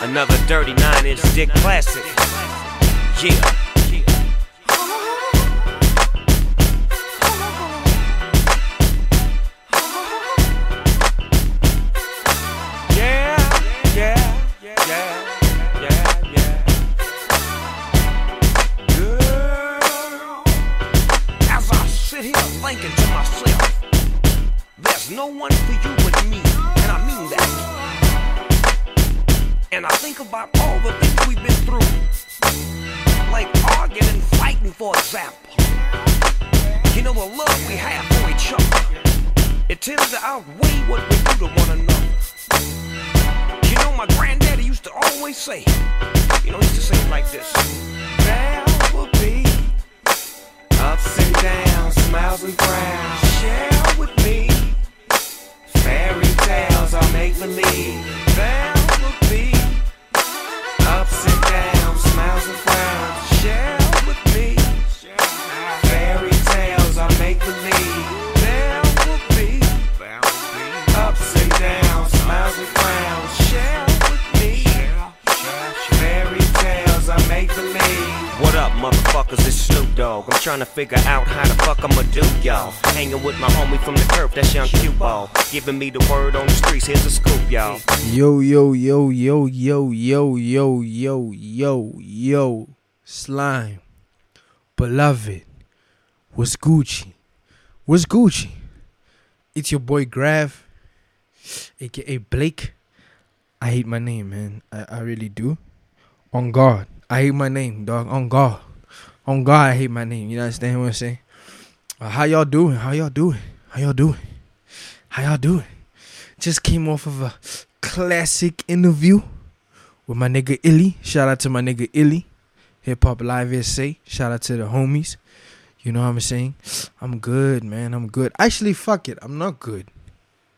Another dirty nine inch dick classic. Yeah. I trying to figure out how the fuck I'ma do, y'all. Hanging with my homie from the curb, that's young cue ball. Giving me the word on the streets, here's a scoop, y'all. Yo, yo, yo, yo, yo, yo, yo, yo, yo, yo, slime, beloved, what's Gucci? What's Gucci? It's your boy Grav, aka Blake. I hate my name, man. I, I really do. On God, I hate my name, dog. On God, on God, I hate my name. You understand what I'm saying? Uh, how y'all doing? How y'all doing? How y'all doing? How y'all doing? Just came off of a classic interview with my nigga Illy. Shout out to my nigga Illy. Hip Hop Live SA. Shout out to the homies. You know what I'm saying? I'm good, man. I'm good. Actually, fuck it. I'm not good.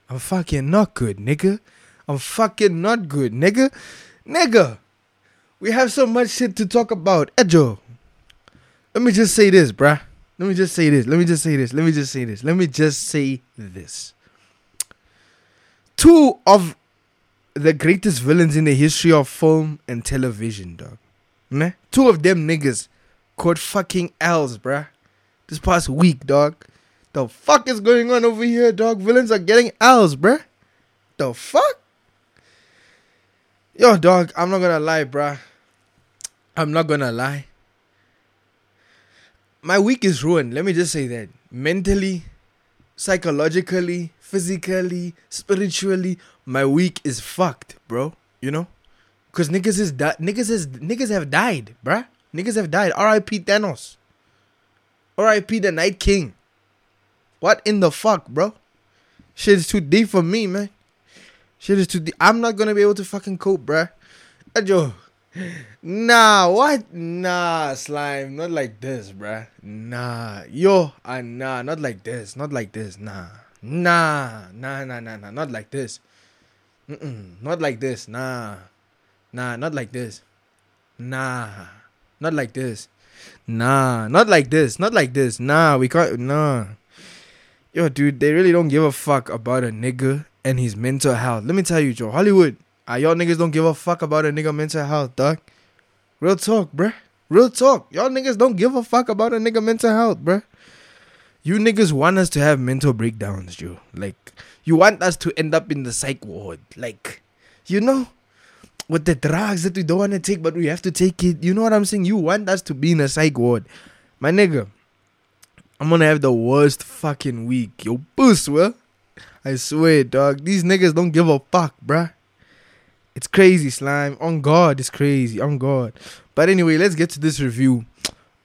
I'm fucking not good, nigga. I'm fucking not good, nigga. Nigga. We have so much shit to talk about. Ejo. Let me just say this, bruh. Let me just say this. Let me just say this. Let me just say this. Let me just say this. Two of the greatest villains in the history of film and television, dog. Meh? Two of them niggas caught fucking L's, bruh. This past week, dog. The fuck is going on over here, dog? Villains are getting L's, bruh. The fuck? Yo, dog, I'm not gonna lie, bruh. I'm not gonna lie. My week is ruined. Let me just say that. Mentally, psychologically, physically, spiritually, my week is fucked, bro. You know? Cause niggas is di- niggas is niggas have died, bruh. Niggas have died. R.I.P. Thanos. R.I.P. the Night King. What in the fuck, bro? Shit is too deep for me, man. Shit is too deep. I'm not gonna be able to fucking cope, bruh. Uh, Yo, nah, what? Nah, slime, not like this, bruh. Nah, yo, uh, nah, not like this, not like this, nah, nah, nah, nah, nah, nah, not like this. Mm-mm, not like this, nah, nah, not like this, nah, not like this, nah, not like this, not like this, nah, we can't, nah. Yo, dude, they really don't give a fuck about a nigga and his mental health. Let me tell you, Joe, Hollywood, uh, y'all niggas don't give a fuck about a nigga mental health, dog. Real talk, bruh. Real talk. Y'all niggas don't give a fuck about a nigga mental health, bruh. You niggas want us to have mental breakdowns, Joe. Like, you want us to end up in the psych ward. Like, you know, with the drugs that we don't want to take, but we have to take it. You know what I'm saying? You want us to be in a psych ward. My nigga, I'm gonna have the worst fucking week. Yo, boost, well. I swear, dog. These niggas don't give a fuck, bruh. It's crazy, slime. On God, it's crazy. On God. But anyway, let's get to this review.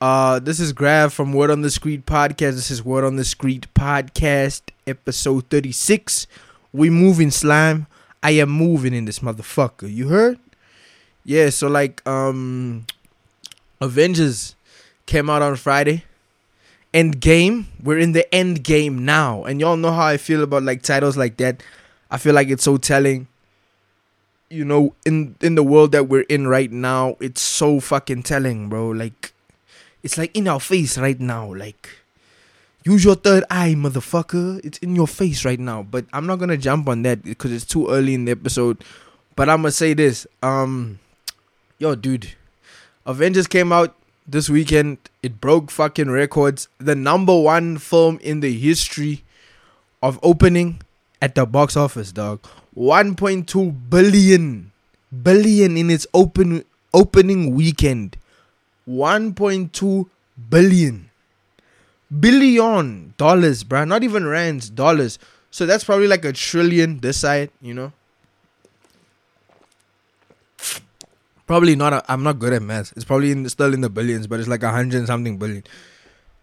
Uh, this is Grav from Word on the Street podcast. This is Word on the Street podcast, episode 36. We moving, slime. I am moving in this motherfucker. You heard? Yeah, so like, um, Avengers came out on Friday. End game. We're in the end game now. And y'all know how I feel about like titles like that. I feel like it's so telling. You know, in in the world that we're in right now, it's so fucking telling, bro. Like it's like in our face right now. Like use your third eye, motherfucker. It's in your face right now. But I'm not gonna jump on that because it's too early in the episode. But I'm gonna say this. Um, yo, dude, Avengers came out this weekend. It broke fucking records. The number one film in the history of opening at the box office, dog. 1.2 billion billion in its open opening weekend. 1.2 billion billion dollars, bruh. Not even rands, dollars. So that's probably like a trillion this side, you know. Probably not. i am not good at math. It's probably in, still in the billions, but it's like a hundred something billion.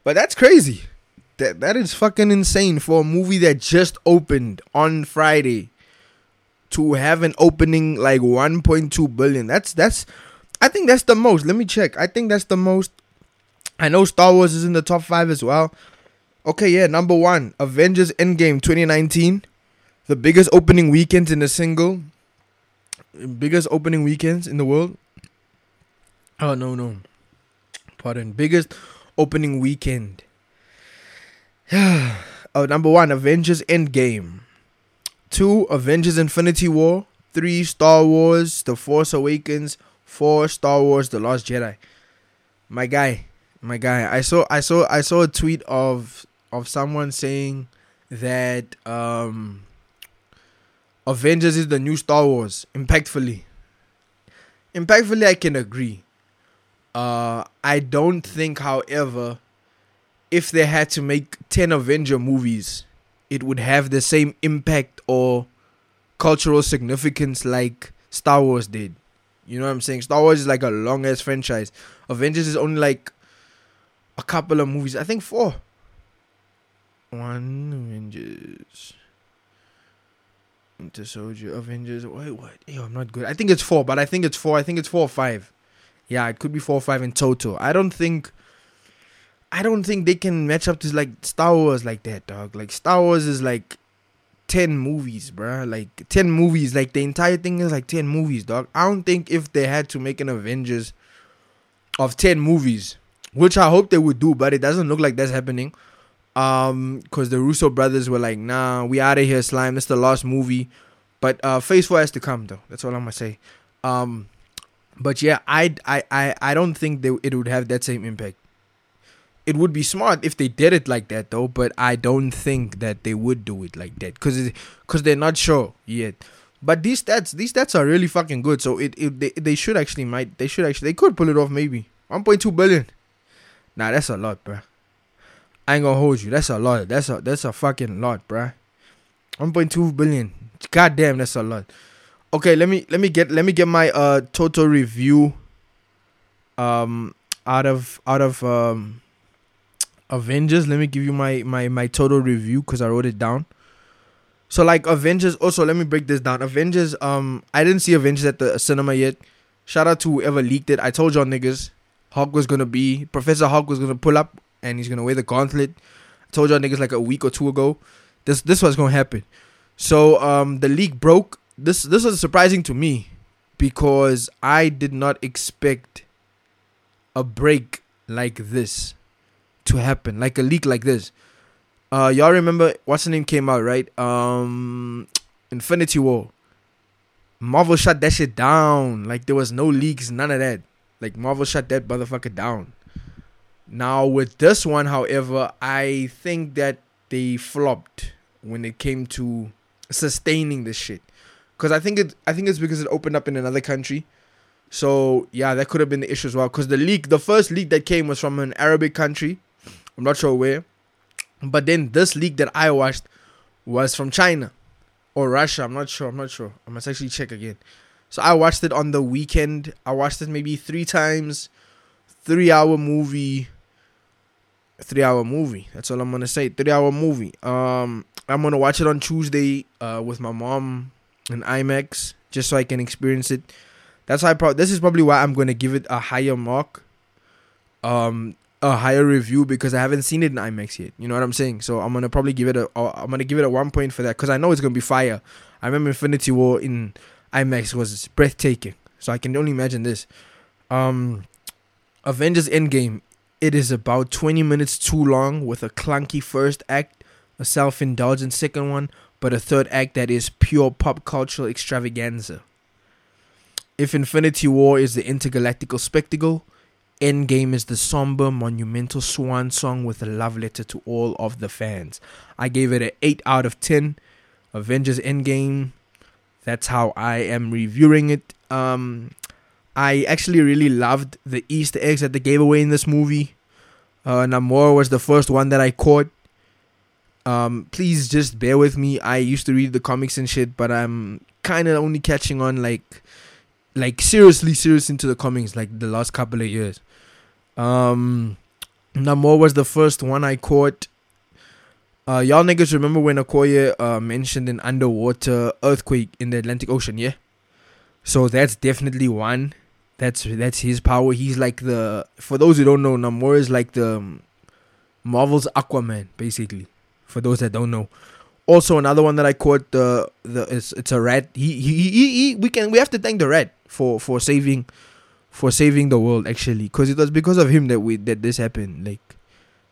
But that's crazy. That that is fucking insane for a movie that just opened on Friday to have an opening like 1.2 billion. That's that's I think that's the most. Let me check. I think that's the most. I know Star Wars is in the top 5 as well. Okay, yeah, number 1, Avengers Endgame 2019. The biggest opening weekend in a single biggest opening weekends in the world. Oh no no. Pardon. Biggest opening weekend. oh, number one, Avengers Endgame. Two, Avengers Infinity War. Three, Star Wars The Force Awakens. Four, Star Wars The Last Jedi. My guy, my guy. I saw I saw I saw a tweet of of someone saying that um Avengers is the new Star Wars. Impactfully. Impactfully I can agree. Uh I don't think however if they had to make 10 Avenger movies it would have the same impact or cultural significance like Star Wars did. You know what I'm saying? Star Wars is like a long ass franchise. Avengers is only like a couple of movies. I think four. One Avengers. Winter Soldier, Avengers. Wait, what? Yo, I'm not good. I think it's four, but I think it's four. I think it's four or five. Yeah, it could be four or five in total. I don't think I don't think they can match up to like Star Wars like that, dog. Like Star Wars is like ten movies, bruh. Like ten movies. Like the entire thing is like ten movies, dog. I don't think if they had to make an Avengers of ten movies, which I hope they would do, but it doesn't look like that's happening. Um, because the Russo brothers were like, nah, we out of here, slime. Is the last movie. But uh phase four has to come though. That's all I'm gonna say. Um but yeah, I I I, I don't think they, it would have that same impact it would be smart if they did it like that though but i don't think that they would do it like that because because they're not sure yet. But these stats these stats are really fucking good so it, it they, they should actually might they should actually they could pull it off maybe. 1.2 billion. Nah that's a lot bruh. I ain't gonna hold you. That's a lot. That's a that's a fucking lot bruh. 1.2 billion. God damn that's a lot. Okay let me let me get let me get my uh total review um out of out of um Avengers. Let me give you my my my total review because I wrote it down. So like Avengers. Also, let me break this down. Avengers. Um, I didn't see Avengers at the cinema yet. Shout out to whoever leaked it. I told y'all niggas, Hulk was gonna be Professor Hulk was gonna pull up and he's gonna wear the gauntlet. I told y'all niggas like a week or two ago. This this was gonna happen. So um, the leak broke. This this was surprising to me because I did not expect a break like this to happen, like a leak like this. Uh, y'all remember what's the name came out right? Um, Infinity War. Marvel shut that shit down. Like there was no leaks, none of that. Like Marvel shut that motherfucker down. Now with this one, however, I think that they flopped when it came to sustaining this shit. Cause I think it, I think it's because it opened up in another country. So yeah, that could have been the issue as well. Cause the leak, the first leak that came was from an Arabic country, I'm not sure where. But then this leak that I watched was from China or Russia. I'm not sure. I'm not sure. I must actually check again. So I watched it on the weekend. I watched it maybe three times. Three hour movie. Three hour movie. That's all I'm gonna say. Three hour movie. Um, I'm gonna watch it on Tuesday. Uh, with my mom in IMAX just so I can experience it. That's why I pro- this is probably why I'm gonna give it a higher mark. Um, a higher review because I haven't seen it in IMAX yet. You know what I'm saying? So I'm gonna probably give it a I'm gonna give it a one point for that because I know it's gonna be fire. I remember Infinity War in IMAX was breathtaking. So I can only imagine this. Um, Avengers Endgame. It is about 20 minutes too long with a clunky first act, a self-indulgent second one, but a third act that is pure pop cultural extravaganza. If Infinity War is the intergalactical spectacle, Endgame is the somber, monumental swan song with a love letter to all of the fans. I gave it an 8 out of 10. Avengers Endgame. That's how I am reviewing it. Um, I actually really loved the Easter eggs that they gave away in this movie. Uh, Namor was the first one that I caught. Um, please just bear with me. I used to read the comics and shit, but I'm kind of only catching on like, like seriously, serious into the comics like the last couple of years. Um, Namor was the first one I caught. Uh, y'all niggas remember when Okoye uh, mentioned an underwater earthquake in the Atlantic Ocean, yeah? So that's definitely one. That's that's his power. He's like the for those who don't know, Namor is like the um, Marvel's Aquaman, basically. For those that don't know. Also, another one that I caught the the it's, it's a rat. He, he he he we can we have to thank the rat for for saving for saving the world actually because it was because of him that we that this happened. Like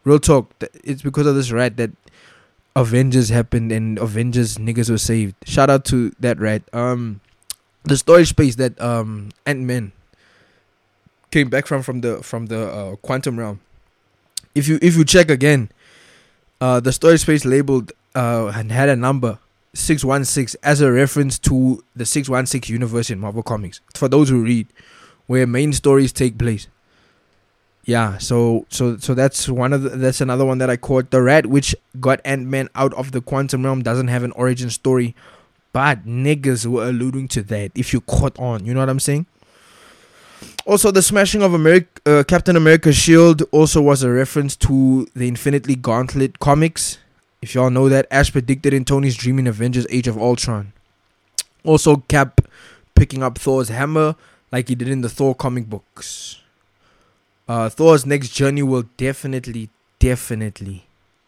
real talk, it's because of this rat that Avengers happened and Avengers niggas were saved. Shout out to that rat. Um, the storage space that um Ant Man came back from from the from the uh, quantum realm. If you if you check again, uh, the storage space labeled uh and had a number six one six as a reference to the six one six universe in Marvel Comics. For those who read, where main stories take place. Yeah, so so so that's one of the, that's another one that I caught. The rat which got Ant Man out of the quantum realm doesn't have an origin story, but niggas were alluding to that. If you caught on, you know what I'm saying. Also, the smashing of America, uh, Captain America's shield also was a reference to the Infinity Gauntlet comics. If y'all know that, as predicted in Tony's Dream in Avengers: Age of Ultron. Also, Cap picking up Thor's hammer like he did in the Thor comic books. Uh, Thor's next journey will definitely, definitely,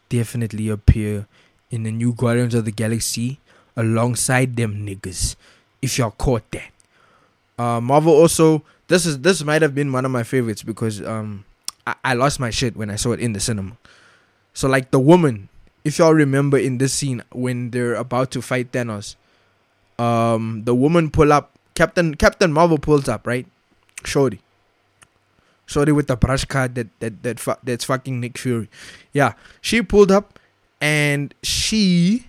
definitely appear in the new Guardians of the Galaxy alongside them niggas. If y'all caught that. Uh, Marvel also this is this might have been one of my favorites because um I, I lost my shit when I saw it in the cinema. So like the woman, if y'all remember in this scene when they're about to fight Thanos, um the woman pull up Captain Captain Marvel pulls up, right? Shorty. Shorty with the brush card that that that fu- that's fucking Nick Fury. Yeah, she pulled up and she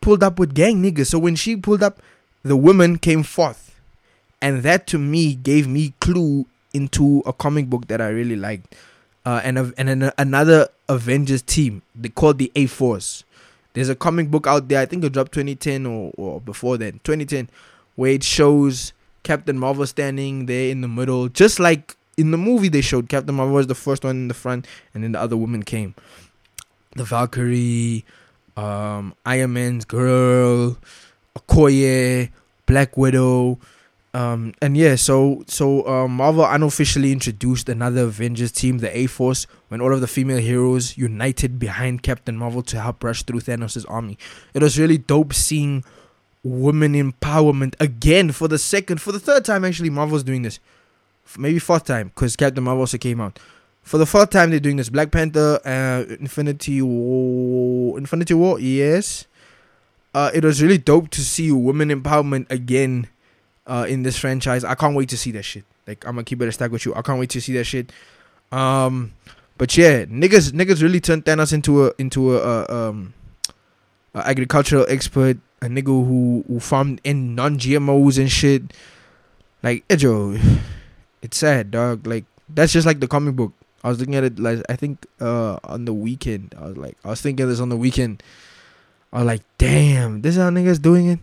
pulled up with gang niggas. So when she pulled up, the women came forth. And that to me gave me clue into a comic book that I really liked. Uh, and and an, another Avengers team. They called the A Force. There's a comic book out there. I think it dropped 2010 or, or before then, 2010, where it shows Captain Marvel standing there in the middle, just like in the movie they showed. Captain Marvel was the first one in the front, and then the other woman came. The Valkyrie, um, Iron Man's girl, Okoye, Black Widow. Um, and yeah, so so uh, Marvel unofficially introduced another Avengers team, the A Force, when all of the female heroes united behind Captain Marvel to help rush through Thanos' army. It was really dope seeing women empowerment again for the second, for the third time actually. Marvel's doing this, maybe fourth time because Captain Marvel also came out. For the fourth time they're doing this. Black Panther, uh, Infinity War, Infinity War, yes. Uh, it was really dope to see women empowerment again uh, in this franchise. I can't wait to see that shit. Like I'm gonna keep it a stack with you. I can't wait to see that shit. Um, but yeah, niggas, niggas really turned Thanos into a into a, a um a agricultural expert, a nigga who who farmed in non GMOs and shit. Like Ejo, it's sad, dog. Like that's just like the comic book. I was looking at it like I think uh on the weekend. I was like I was thinking this on the weekend. I was like, damn, this is how niggas doing it.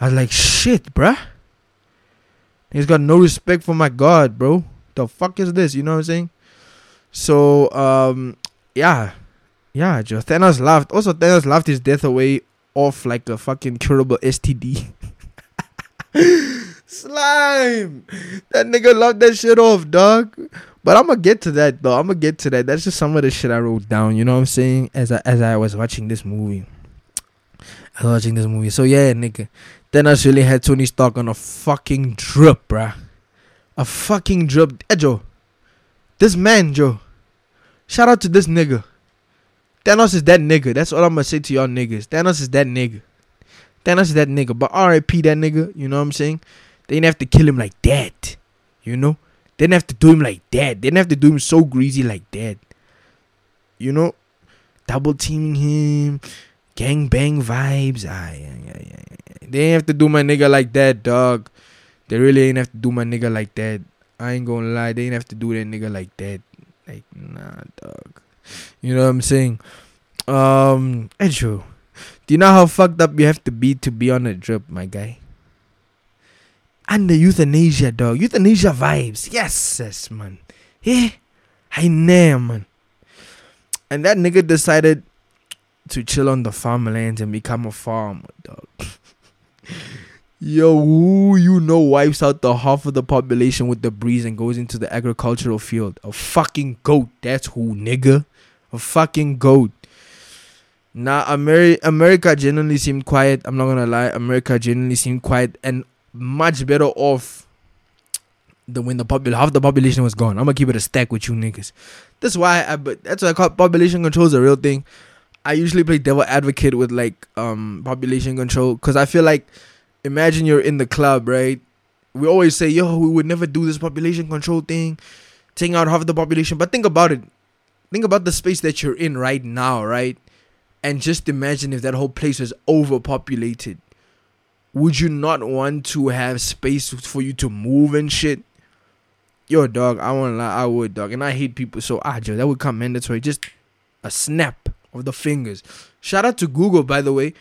I was like, shit, bruh. He's got no respect for my God, bro. The fuck is this? You know what I'm saying? So, um, yeah, yeah, Joe. Thanos laughed. Also, Thanos laughed his death away off like a fucking curable STD. Slime. That nigga locked that shit off, dog. But I'm gonna get to that though. I'm gonna get to that. That's just some of the shit I wrote down. You know what I'm saying? As I as I was watching this movie. I was watching this movie. So yeah, nigga. Thanos really had Tony Stark on a fucking drip, bruh. A fucking drip. Hey, Joe. This man, Joe. Shout out to this nigga. Thanos is that nigga. That's all I'm gonna say to y'all niggas. Thanos is that nigga. Thanos is that nigga. But RIP that nigga. You know what I'm saying? They didn't have to kill him like that. You know? They didn't have to do him like that. They didn't have to do him so greasy like that. You know? Double teaming him. Gang bang vibes. Ay, ay, ay, ay. They ain't have to do my nigga like that, dog. They really ain't have to do my nigga like that. I ain't gonna lie, they ain't have to do that nigga like that. Like, nah, dog. You know what I'm saying? Um, Edjo, do you know how fucked up you have to be to be on a drip, my guy? And the euthanasia, dog. Euthanasia vibes. Yes, yes, man. Yeah, I know, man. And that nigga decided to chill on the farmlands and become a farmer, dog. Yo, who you know wipes out the half of the population with the breeze and goes into the agricultural field? A fucking goat. That's who, nigga. A fucking goat. Nah, Ameri- America genuinely seemed quiet. I'm not gonna lie. America genuinely seemed quiet and much better off than when the popul- half the population was gone. I'm gonna keep it a stack with you niggas. That's why I but that's why I call population control is a real thing. I usually play devil advocate with like um population control because I feel like imagine you're in the club, right? We always say, yo, we would never do this population control thing, taking out half the population. But think about it. Think about the space that you're in right now, right? And just imagine if that whole place was overpopulated. Would you not want to have space for you to move and shit? Yo, dog, I won't lie, I would, dog. And I hate people, so ah, Joe, that would come mandatory. Just a snap of the fingers. Shout out to Google, by the way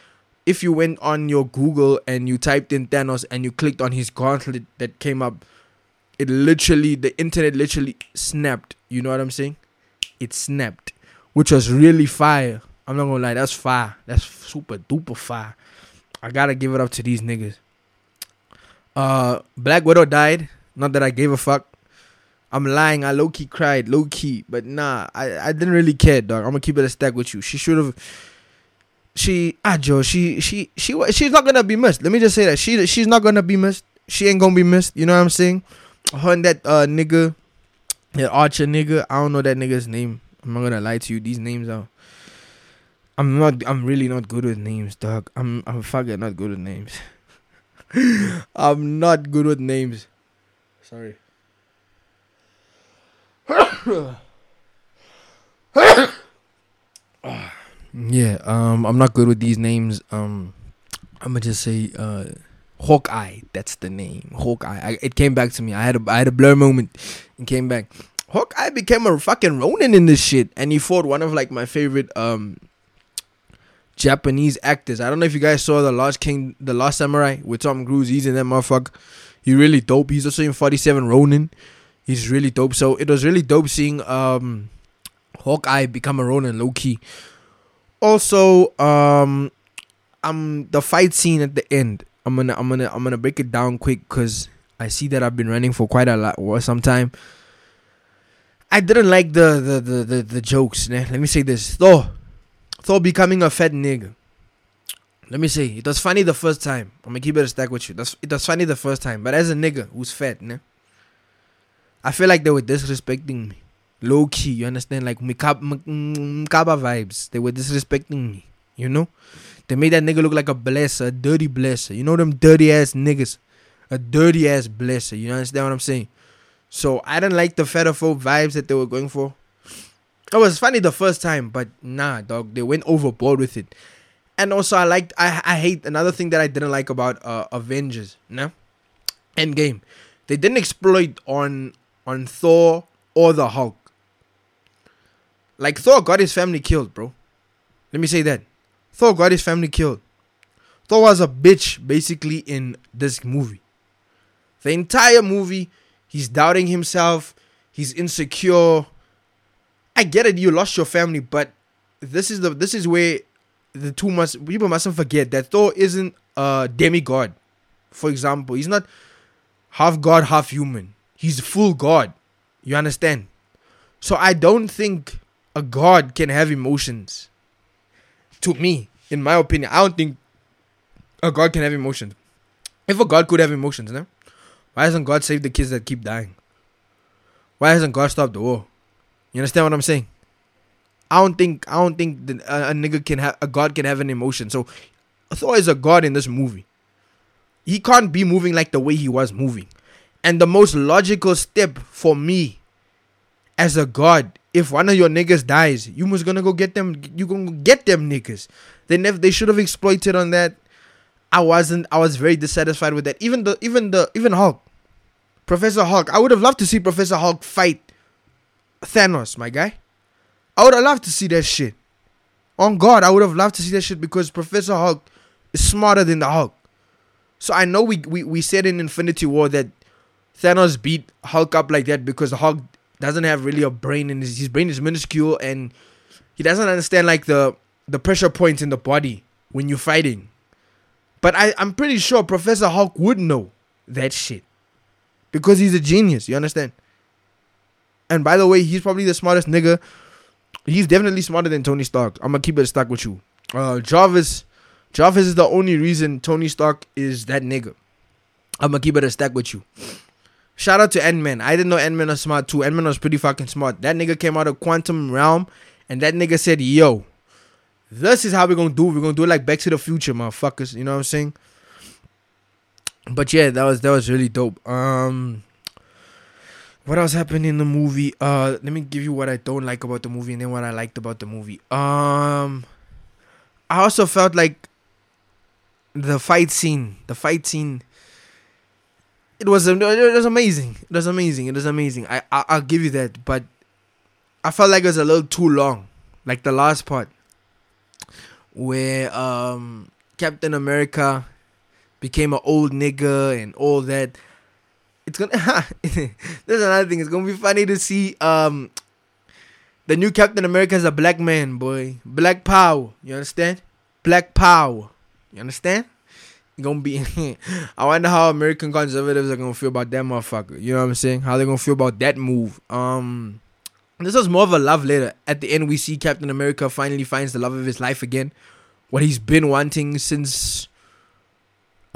if you went on your Google and you typed in Thanos and you clicked on his gauntlet that came up, it literally, the internet literally snapped. You know what I'm saying? It snapped, which was really fire. I'm not gonna lie, that's fire. That's super duper fire. I gotta give it up to these niggas. Uh, Black Widow died. Not that I gave a fuck. I'm lying. I low key cried, low key, but nah, I, I didn't really care, dog. I'm gonna keep it a stack with you. She should have she ah Joe, she she she she's not gonna be missed. Let me just say that she she's not gonna be missed. She ain't gonna be missed. You know what I'm saying? Her and that uh nigga, that Archer nigga. I don't know that nigga's name. I'm not gonna lie to you. These names are. I'm not. I'm really not good with names, dog. I'm. I'm fucking not good with names. I'm not good with names. Sorry. Yeah, um, I'm not good with these names. Um, I'm gonna just say uh, Hawkeye. That's the name, Hawkeye. I, it came back to me. I had a I had a blur moment, and came back. Hawkeye became a fucking Ronin in this shit, and he fought one of like my favorite um Japanese actors. I don't know if you guys saw the Last King, the Last Samurai with Tom Cruise. He's in that motherfucker. He really dope. He's also in 47 Ronin. He's really dope. So it was really dope seeing um Hawkeye become a Ronin low key also um i'm the fight scene at the end i'm gonna i'm gonna i'm gonna break it down quick because i see that i've been running for quite a lot or some time i didn't like the the the the, the jokes né? let me say this thor thor becoming a fat nigga let me say it was funny the first time i'm gonna keep it a stack with you That's, it was funny the first time but as a nigga who's fat né? i feel like they were disrespecting me low key. You understand? Like Mkaba vibes. They were disrespecting me. You know? They made that nigga look like a blesser, a dirty blesser. You know them dirty ass niggas, a dirty ass blesser. You understand what I'm saying? So I didn't like the fetophobe vibes that they were going for. It was funny the first time, but nah, dog, they went overboard with it. And also, I liked, I, I hate another thing that I didn't like about uh, Avengers, no, Endgame. They didn't exploit on on Thor or the Hulk. Like Thor got his family killed, bro. Let me say that. Thor got his family killed. Thor was a bitch basically in this movie. The entire movie, he's doubting himself, he's insecure. I get it, you lost your family, but this is the this is where the two must people mustn't forget that Thor isn't a demigod. For example, he's not half god, half human. He's full god. You understand? So I don't think a god can have emotions. To me, in my opinion, I don't think a god can have emotions. If a god could have emotions, no? why hasn't God saved the kids that keep dying? Why hasn't God stopped the war? You understand what I'm saying? I don't think I don't think a, a nigga can have a god can have an emotion. So Thor is a god in this movie. He can't be moving like the way he was moving. And the most logical step for me as a god, if one of your niggas dies, you must gonna go get them. You gonna get them niggas. They never. They should have exploited on that. I wasn't. I was very dissatisfied with that. Even the. Even the. Even Hulk. Professor Hulk. I would have loved to see Professor Hulk fight Thanos, my guy. I would have loved to see that shit. On God, I would have loved to see that shit because Professor Hulk is smarter than the Hulk. So I know we we, we said in Infinity War that Thanos beat Hulk up like that because Hulk doesn't have really a brain and his, his brain is minuscule and he doesn't understand like the the pressure points in the body when you're fighting. But I, I'm pretty sure Professor Hulk would know that shit. Because he's a genius, you understand? And by the way, he's probably the smartest nigga. He's definitely smarter than Tony Stark. I'm gonna keep it stuck with you. Uh Jarvis Jarvis is the only reason Tony Stark is that nigga. I'm gonna keep it a stack with you. Shout out to Ant-Man. I didn't know Ant-Man was smart too. Ant-Man was pretty fucking smart. That nigga came out of quantum realm and that nigga said, yo, this is how we're gonna do. We're gonna do it like Back to the Future, motherfuckers. You know what I'm saying? But yeah, that was that was really dope. Um what else happened in the movie? Uh let me give you what I don't like about the movie and then what I liked about the movie. Um I also felt like the fight scene, the fight scene it was it was amazing. It was amazing. It was amazing. I, I I'll give you that, but I felt like it was a little too long. Like the last part where um Captain America became an old nigga and all that. It's gonna there's another thing. It's gonna be funny to see um the new Captain America is a black man, boy. Black power. You understand? Black power. You understand? Gonna be I wonder how American conservatives are gonna feel about that motherfucker. You know what I'm saying? How they gonna feel about that move. Um this was more of a love letter. At the end we see Captain America finally finds the love of his life again. What he's been wanting since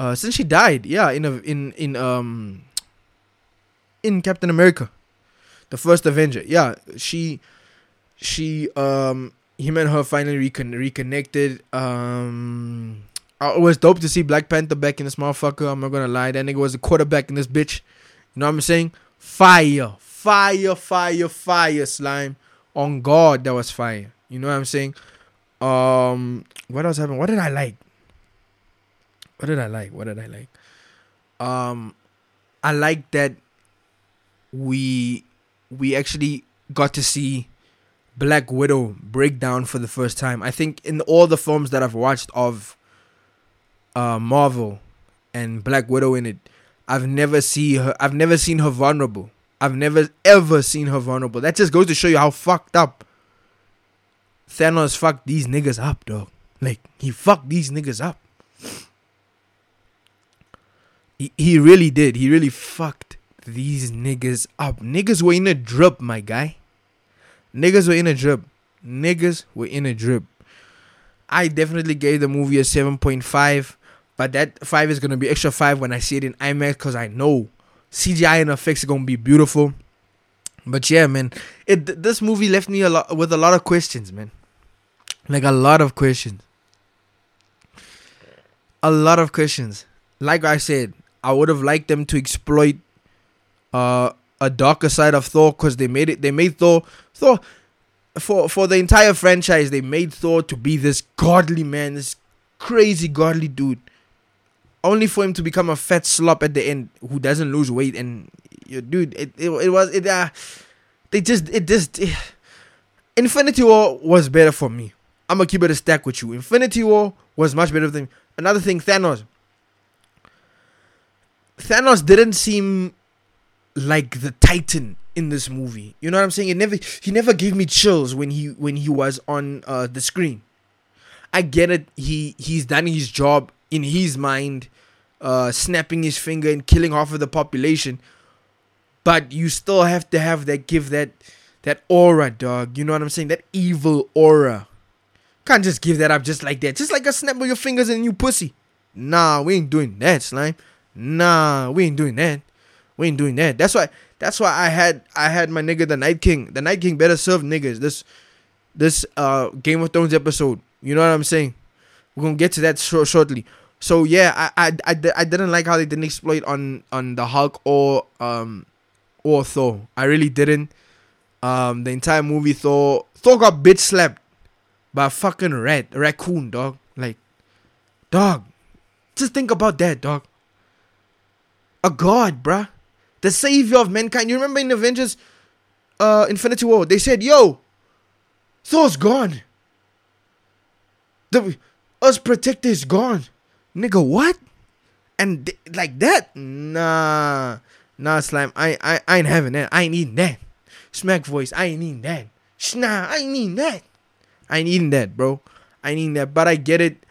uh since she died. Yeah, in a in in um in Captain America. The first Avenger. Yeah, she she um him and her finally recon- reconnected. Um uh, it was dope to see Black Panther back in this motherfucker. I'm not gonna lie, that nigga was a quarterback in this bitch. You know what I'm saying? Fire, fire, fire, fire, slime. On God, that was fire. You know what I'm saying? Um, what else happened? What did I like? What did I like? What did I like? Um, I like that we we actually got to see Black Widow break down for the first time. I think in all the films that I've watched of uh, Marvel and Black Widow in it, I've never see her. I've never seen her vulnerable. I've never ever seen her vulnerable. That just goes to show you how fucked up Thanos fucked these niggas up, dog. Like he fucked these niggas up. He, he really did. He really fucked these niggas up. Niggas were in a drip, my guy. Niggas were in a drip. Niggas were in a drip. I definitely gave the movie a 7.5, but that 5 is to be extra 5 when I see it in IMAX because I know CGI and effects are to be beautiful. But yeah, man, it this movie left me a lot with a lot of questions, man. Like a lot of questions. A lot of questions. Like I said, I would have liked them to exploit uh, a darker side of Thor because they made it. They made Thor Thor for for the entire franchise. They made Thor to be this godly man, this crazy godly dude, only for him to become a fat slop at the end who doesn't lose weight. And dude, it it, it was it. Uh, they just it just it, Infinity War was better for me. I'm gonna keep it a stack with you. Infinity War was much better than another thing. Thanos. Thanos didn't seem like the Titan in this movie. You know what I'm saying? It never he never gave me chills when he when he was on uh, the screen. I get it. He he's done his job in his mind, uh, snapping his finger and killing half of the population. But you still have to have that give that that aura, dog. You know what I'm saying? That evil aura. Can't just give that up just like that. Just like a snap of your fingers and you pussy. Nah, we ain't doing that, slime. Nah, we ain't doing that. We ain't doing that. That's why. That's why I had I had my nigga the Night King. The Night King better serve niggas. This this uh Game of Thrones episode. You know what I'm saying? We're gonna get to that short, shortly. So yeah, I, I I I didn't like how they didn't exploit on on the Hulk or um or Thor. I really didn't. Um, the entire movie Thor Thor got bitch slapped by a fucking rat, raccoon, dog. Like, dog. Just think about that, dog. A god, bruh. The savior of mankind. You remember in Avengers uh Infinity War, they said, yo, Thor's gone. The Earth's protector is gone. Nigga, what? And th- like that? Nah. Nah, slime. I, I I ain't having that. I ain't eating that. Smack voice. I ain't eating that. Nah, I ain't eating that. I ain't eating that, bro. I ain't eating that. But I get it.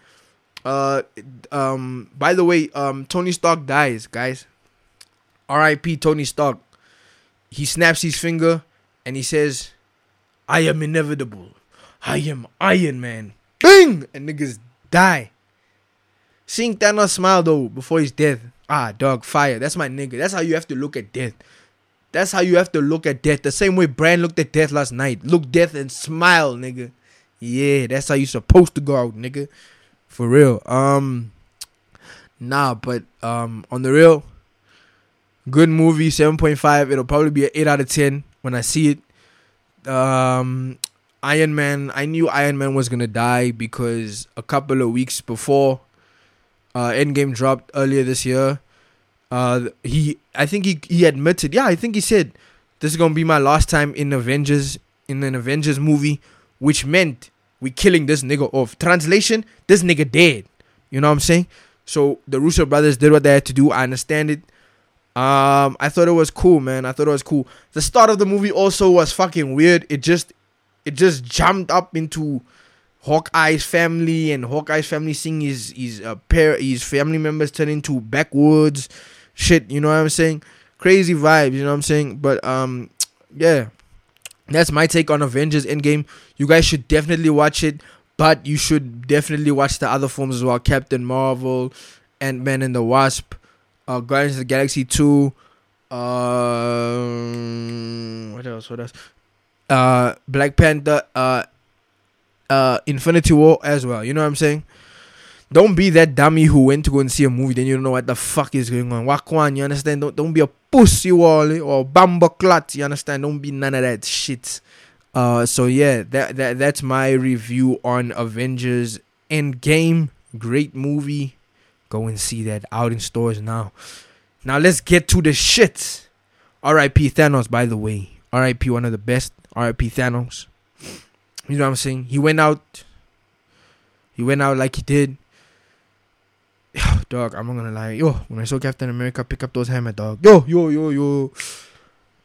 Uh um by the way, um Tony Stark dies, guys. R.I.P. Tony Stark. He snaps his finger and he says, I am inevitable. I am Iron Man. Bing! And niggas die. Seeing Thanos smile though before his death. Ah, dog, fire. That's my nigga. That's how you have to look at death. That's how you have to look at death. The same way Brand looked at death last night. Look death and smile, nigga. Yeah, that's how you supposed to go out, nigga. For real. Um Nah, but um on the real, good movie, 7.5. It'll probably be an 8 out of 10 when I see it. Um Iron Man, I knew Iron Man was gonna die because a couple of weeks before uh Endgame dropped earlier this year, uh he I think he he admitted, yeah, I think he said this is gonna be my last time in Avengers in an Avengers movie, which meant we killing this nigga off. Translation, this nigga dead. You know what I'm saying? So the Russo brothers did what they had to do. I understand it. Um, I thought it was cool, man. I thought it was cool. The start of the movie also was fucking weird. It just, it just jumped up into Hawkeye's family and Hawkeye's family seeing his his uh, pair his family members turn into backwoods shit. You know what I'm saying? Crazy vibes. You know what I'm saying? But um, yeah, that's my take on Avengers Endgame. You guys should definitely watch it, but you should definitely watch the other films as well: Captain Marvel, Ant Man and the Wasp, uh, Guardians of the Galaxy Two. Um, what else? What else? Uh, Black Panther. Uh, uh, Infinity War as well. You know what I'm saying? Don't be that dummy who went to go and see a movie, then you don't know what the fuck is going on. Wakwan, you understand? Don't don't be a pussy wally or bamba clot, you understand? Don't be none of that shit. Uh so yeah, that that that's my review on Avengers Endgame. Great movie. Go and see that out in stores now. Now let's get to the shit. R.I.P. Thanos, by the way. R.I.P. one of the best. R.I.P. Thanos. You know what I'm saying? He went out. He went out like he did. dog, I'm not gonna lie. Yo, when I saw Captain America pick up those hammer, dog. Yo, yo, yo, yo.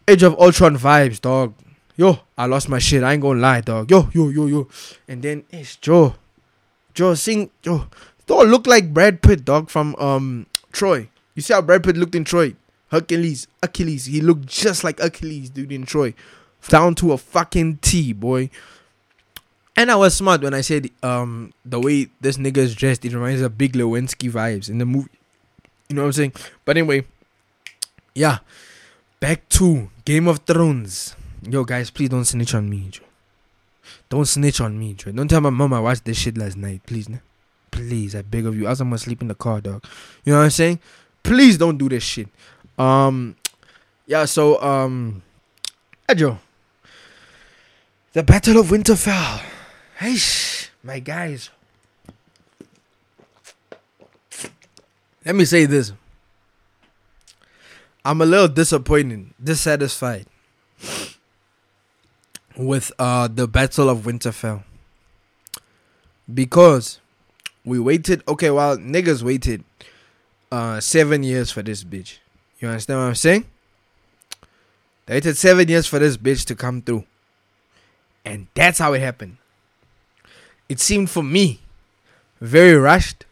Age of Ultron vibes, dog. Yo, I lost my shit. I ain't gonna lie, dog. Yo, yo, yo, yo. And then it's Joe. Joe sing Joe. Thor look like Brad Pitt, dog, from um Troy. You see how Brad Pitt looked in Troy? Hercules, Achilles. He looked just like Achilles, dude, in Troy. Down to a fucking T, boy. And I was smart when I said um the way this nigga is dressed, it reminds of Big Lebowski vibes in the movie. You know what I'm saying? But anyway, yeah. Back to Game of Thrones. Yo, guys, please don't snitch on me, Joe. Don't snitch on me, Joe. Don't tell my mom I watched this shit last night, please, nah. Please, I beg of you. Else I'm gonna sleep in the car, dog. You know what I'm saying? Please don't do this shit. Um, yeah. So, um, yeah, Joe. The Battle of Winterfell. Hey, my guys. Let me say this. I'm a little disappointed, dissatisfied with uh the Battle of Winterfell. Because we waited okay, well niggas waited uh seven years for this bitch. You understand what I'm saying? They waited seven years for this bitch to come through. And that's how it happened. It seemed for me very rushed.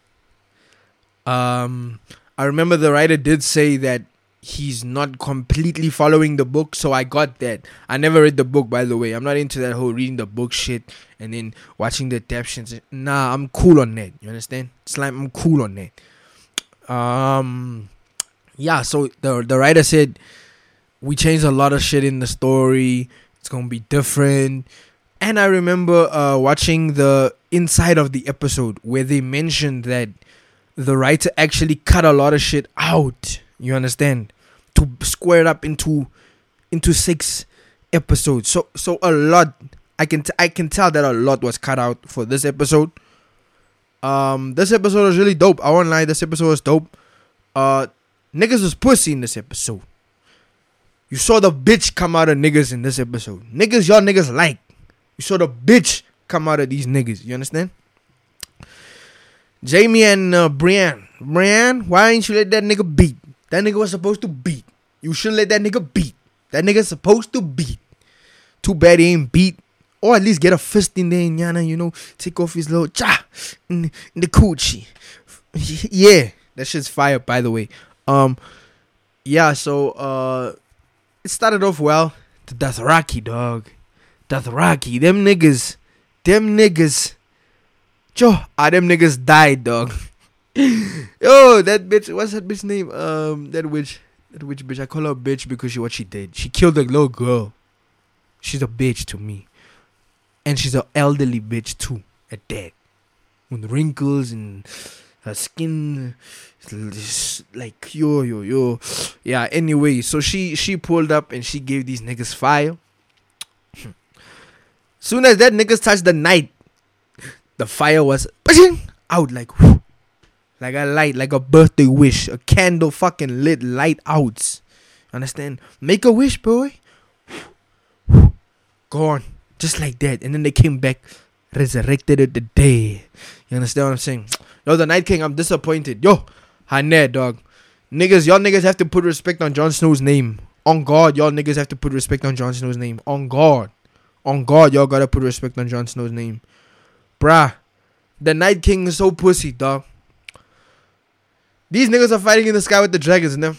Um, I remember the writer did say that he's not completely following the book, so I got that. I never read the book, by the way. I'm not into that whole reading the book shit and then watching the adaptations. Nah, I'm cool on that. You understand? It's like I'm cool on that. Um, yeah. So the the writer said we changed a lot of shit in the story. It's gonna be different. And I remember uh, watching the inside of the episode where they mentioned that the writer actually cut a lot of shit out. You understand? To square it up into into six episodes. So so a lot. I can t- I can tell that a lot was cut out for this episode. Um, this episode was really dope. I won't lie, this episode was dope. Uh, niggas was pussy in this episode. You saw the bitch come out of niggas in this episode. Niggas, y'all niggas like. You saw the bitch come out of these niggas. You understand? Jaime and uh, Brienne. Brienne, why ain't you let that nigga beat? That nigga was supposed to beat. You should let that nigga beat. That nigga's supposed to beat. Too bad he ain't beat. Or at least get a fist in there, Yana, you know, take off his little cha in, in the coochie. yeah, that shit's fire, by the way. Um, yeah, so uh, it started off well. The Dothraki, dog. Dothraki, them niggas, them niggas. Joe, ah, them niggas died, dog. Yo, that bitch, what's that bitch name? Um, that witch, that witch bitch. I call her a bitch because she what she did. She killed a little girl. She's a bitch to me, and she's an elderly bitch too, at that, with wrinkles and her skin, like yo yo yo. Yeah. Anyway, so she she pulled up and she gave these niggas fire. Hmm. Soon as that niggas touched the night, the fire was out like whew, like a light, like a birthday wish, a candle fucking lit light out. Understand? Make a wish, boy. Gone. Just like that. And then they came back, resurrected it the day. You understand what I'm saying? Yo, the Night King, I'm disappointed. Yo, Hané, dog. Niggas, y'all niggas have to put respect on Jon Snow's name. On God, y'all niggas have to put respect on Jon Snow's name. On God. On God, y'all gotta put respect on Jon Snow's name. Bruh. The Night King is so pussy, dog. These niggas are fighting in the sky with the dragons, and.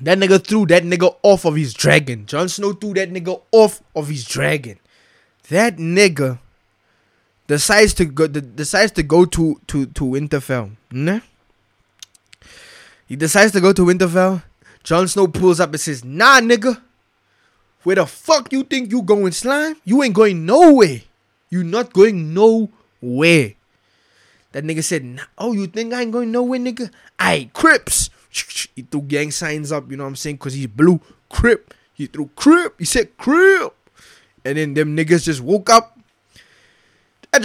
That nigga threw that nigga off of his dragon. Jon Snow threw that nigga off of his dragon. That nigga decides to go decides to go to to to Winterfell. Nah? He decides to go to Winterfell. Jon Snow pulls up and says, "Nah, nigga. Where the fuck you think you going, slime? You ain't going nowhere. You not going nowhere." That nigga said, nah, "Oh, you think I ain't going nowhere, nigga? I Crips." He threw gang signs up, you know what I'm saying? Cause he's blue. Crip. He threw Crip. He said Crip. And then them niggas just woke up.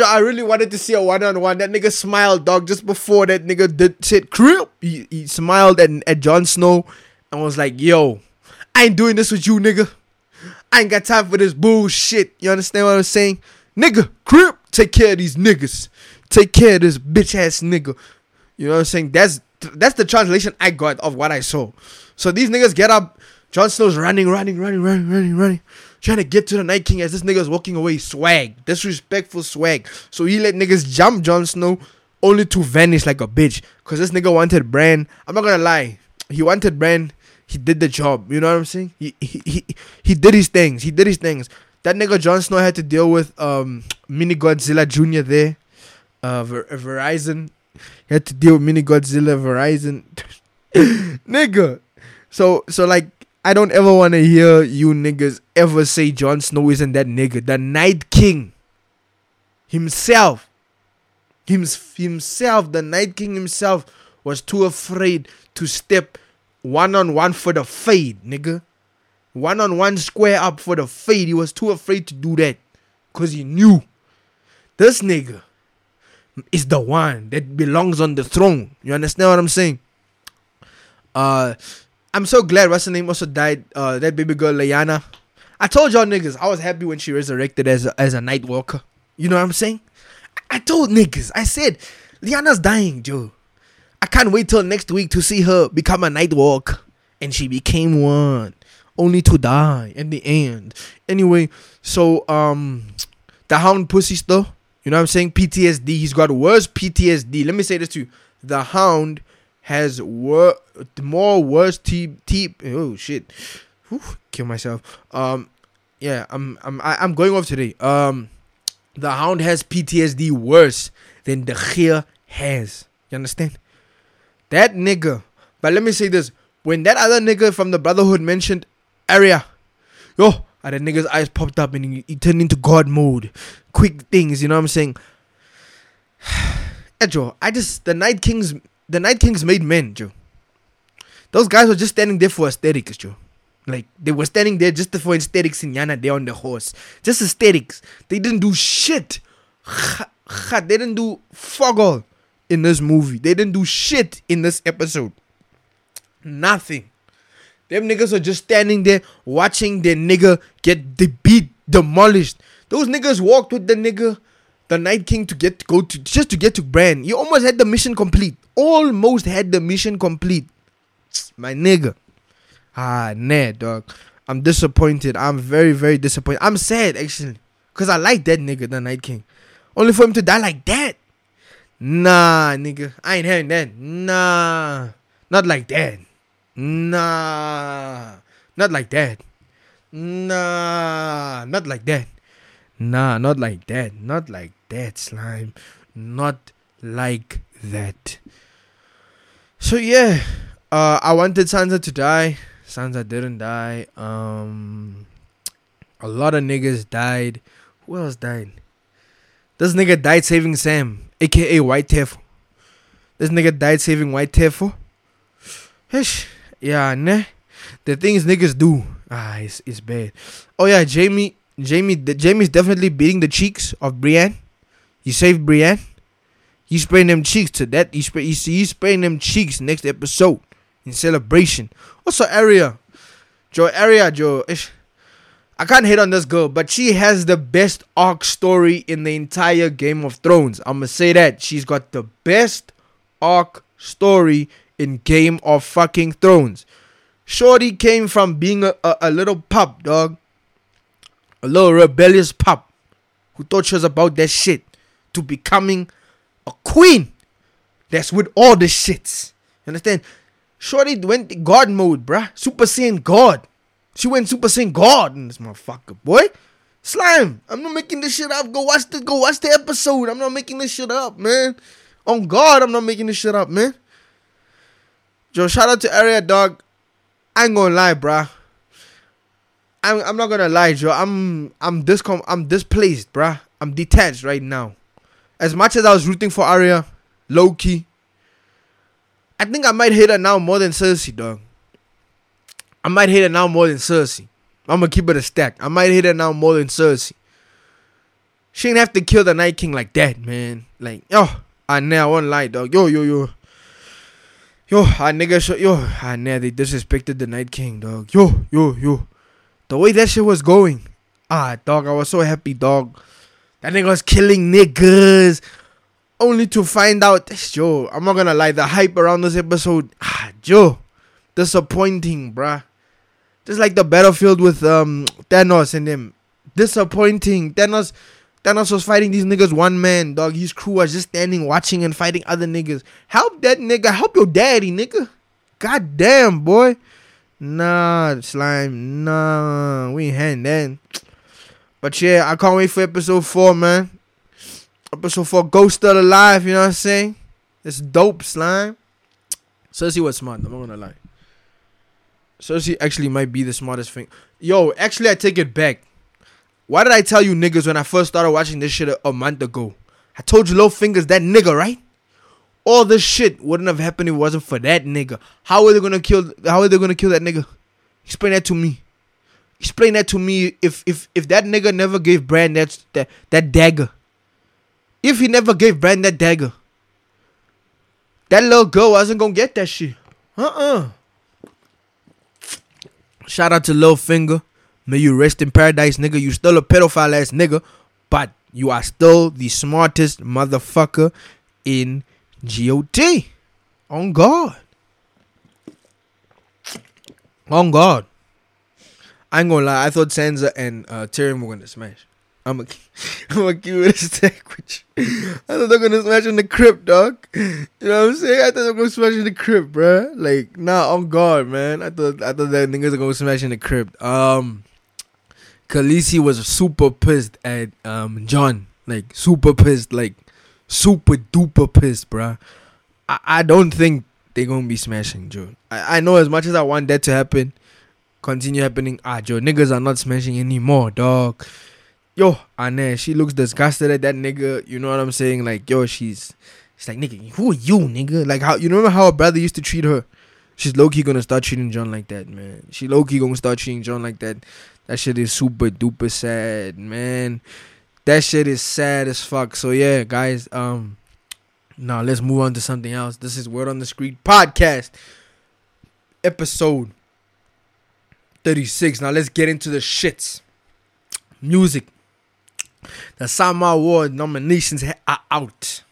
I really wanted to see a one on one. That nigga smiled, dog, just before that nigga did said Crip. He, he smiled at, at Jon Snow and was like, yo, I ain't doing this with you, nigga. I ain't got time for this bullshit. You understand what I'm saying? Nigga, Crip, take care of these niggas. Take care of this bitch ass nigga. You know what I'm saying? That's that's the translation I got of what I saw. So these niggas get up. Jon Snow's running, running, running, running, running, running, trying to get to the Night King as this nigga's walking away. Swag, disrespectful swag. So he let niggas jump Jon Snow only to vanish like a bitch. Cause this nigga wanted Bran. I'm not gonna lie. He wanted Bran. He did the job. You know what I'm saying? He he he, he did his things. He did his things. That nigga Jon Snow had to deal with um Mini Godzilla Jr. there. Uh, Ver- Verizon he had to deal with Mini Godzilla, Verizon, nigga. So so like I don't ever want to hear you niggas ever say Jon Snow isn't that nigga. The Night King himself, hims, himself, the Night King himself was too afraid to step one on one for the fade, nigga. One on one square up for the fade. He was too afraid to do that because he knew this nigga is the one that belongs on the throne. You understand what I'm saying? Uh, I'm so glad what's her name also died. Uh, that baby girl Lyanna. I told y'all niggas I was happy when she resurrected as a, as a night walker. You know what I'm saying? I, told niggas. I said Lyanna's dying, Joe. I can't wait till next week to see her become a night walk, and she became one, only to die in the end. Anyway, so um, the hound pussy stuff you know what I'm saying? PTSD. He's got worse PTSD. Let me say this to you. The Hound has wor- more worse team team. Oh shit! Whew, kill myself. Um, yeah, I'm I'm I'm going off today. Um, the Hound has PTSD worse than the Khir has. You understand? That nigga. But let me say this: when that other nigga from the Brotherhood mentioned Arya, yo, and the nigga's eyes popped up and he, he turned into God mode. Quick things, you know what I'm saying? Edro, I just the Night King's the Night Kings made men, Joe. Those guys were just standing there for aesthetics, Joe. Like they were standing there just for aesthetics in Yana there on the horse. Just aesthetics. They didn't do shit. They didn't do fuck all in this movie. They didn't do shit in this episode. Nothing. Them niggas are just standing there watching their nigga get the beat demolished. Those niggas walked with the nigga, the Night King, to get to go to just to get to Bran. You almost had the mission complete. Almost had the mission complete. My nigga. Ah, nah, dog. I'm disappointed. I'm very, very disappointed. I'm sad actually. Cause I like that nigga, the Night King. Only for him to die like that. Nah, nigga. I ain't having that. Nah. Not like that. Nah. Not like that. Nah. Not like that. Nah, not like that. Not like that, slime. Not like that. So yeah. Uh I wanted Sansa to die. Sansa didn't die. Um a lot of niggas died. Who else died? This nigga died saving Sam, aka White Tefo. This nigga died saving White Tefo. Ish. Yeah, nah. The things niggas do, ah, it's, it's bad. Oh yeah, Jaime, Jaime, the, Jaime's definitely beating the cheeks of Brienne. You saved Brienne. You spraying them cheeks to that. You spray, see, spraying them cheeks next episode in celebration. Also, Arya, Joe, Arya, Joe. I can't hate on this girl, but she has the best arc story in the entire Game of Thrones. I'm gonna say that she's got the best arc story in Game of fucking Thrones. Shorty came from being a, a, a little pup, dog. A little rebellious pup who thought she was about that shit to becoming a queen that's with all the shits. You understand? Shorty went God mode, bruh. Super Saiyan God. She went Super Saiyan God in this motherfucker, boy. Slime, I'm not making this shit up. Go watch the go watch the episode. I'm not making this shit up, man. On God, I'm not making this shit up, man. Joe, shout out to Arya Dog. I ain't gonna lie, bruh. I'm I'm not gonna lie, Joe. I'm I'm discom I'm displaced, bruh. I'm detached right now. As much as I was rooting for Arya, low key, I think I might hate her now more than Cersei, dog. I might hate her now more than Cersei. I'm gonna keep it a stack. I might hate her now more than Cersei. She didn't have to kill the Night King like that, man. Like, yo, I now won't lie, dog. Yo, yo, yo. Yo, I nigga, yo, I nah, they disrespected the Night King, dog. Yo, yo, yo. The way that shit was going, ah, dog, I was so happy, dog. That nigga was killing niggas. Only to find out, yo, I'm not gonna lie, the hype around this episode, ah, Joe, disappointing, bruh. Just like the battlefield with um Thanos and them. Disappointing. Thanos Thanos was fighting these niggas one man, dog. His crew was just standing watching and fighting other niggas. Help that nigga. Help your daddy, nigga. God damn, boy. Nah, slime. Nah, we ain't that. But yeah, I can't wait for episode four, man. Episode four, Ghost still alive. You know what I'm saying? It's dope, slime. Cersei was smart. I'm not gonna lie. Cersei actually might be the smartest thing. Yo, actually, I take it back. Why did I tell you niggas when I first started watching this shit a, month ago? I told you, low fingers, that nigga, right? All this shit wouldn't have happened if it wasn't for that nigga. How are they gonna kill? How are they gonna kill that nigga? Explain that to me. Explain that to me. If if if that nigga never gave Bran that that, that dagger, if he never gave Bran that dagger, that little girl wasn't gonna get that shit. Uh uh Shout out to Lil Finger. May you rest in paradise, nigga. You still a pedophile ass nigga, but you are still the smartest motherfucker in GOT. On God. On God. I ain't gonna lie. I thought Sansa and uh, Tyrion were gonna smash. I'm a, I'm gonna keep it a. I thought they were gonna smash in the crypt, dog. You know what I'm saying? I thought they were gonna smash in the crypt, bruh. Like, nah, on guard, man. I thought I thought that niggas are gonna smash in the crypt. Um, Khaleesi was super pissed at um Jon, like super pissed, like super duper pissed, bruh. I, I don't think they're gonna be smashing Joe. I, I know as much as I want that to happen, continue happening. Ah, Joe, niggas are not smashing anymore, dog yo, Anne, she looks disgusted at that nigga. You know what I'm saying? Like, yo, she's She's like, nigga, who are you, nigga? Like how you remember how her brother used to treat her? She's low key gonna start treating Jon like that, man. She low key gonna start treating Jon like that. That shit is super duper sad, man. That shit is sad as fuck. So yeah, guys, um now let's move on to something else. This is Word on the Street podcast, episode 36. Now let's get into the shits. Music. The Sama Award nominations are out.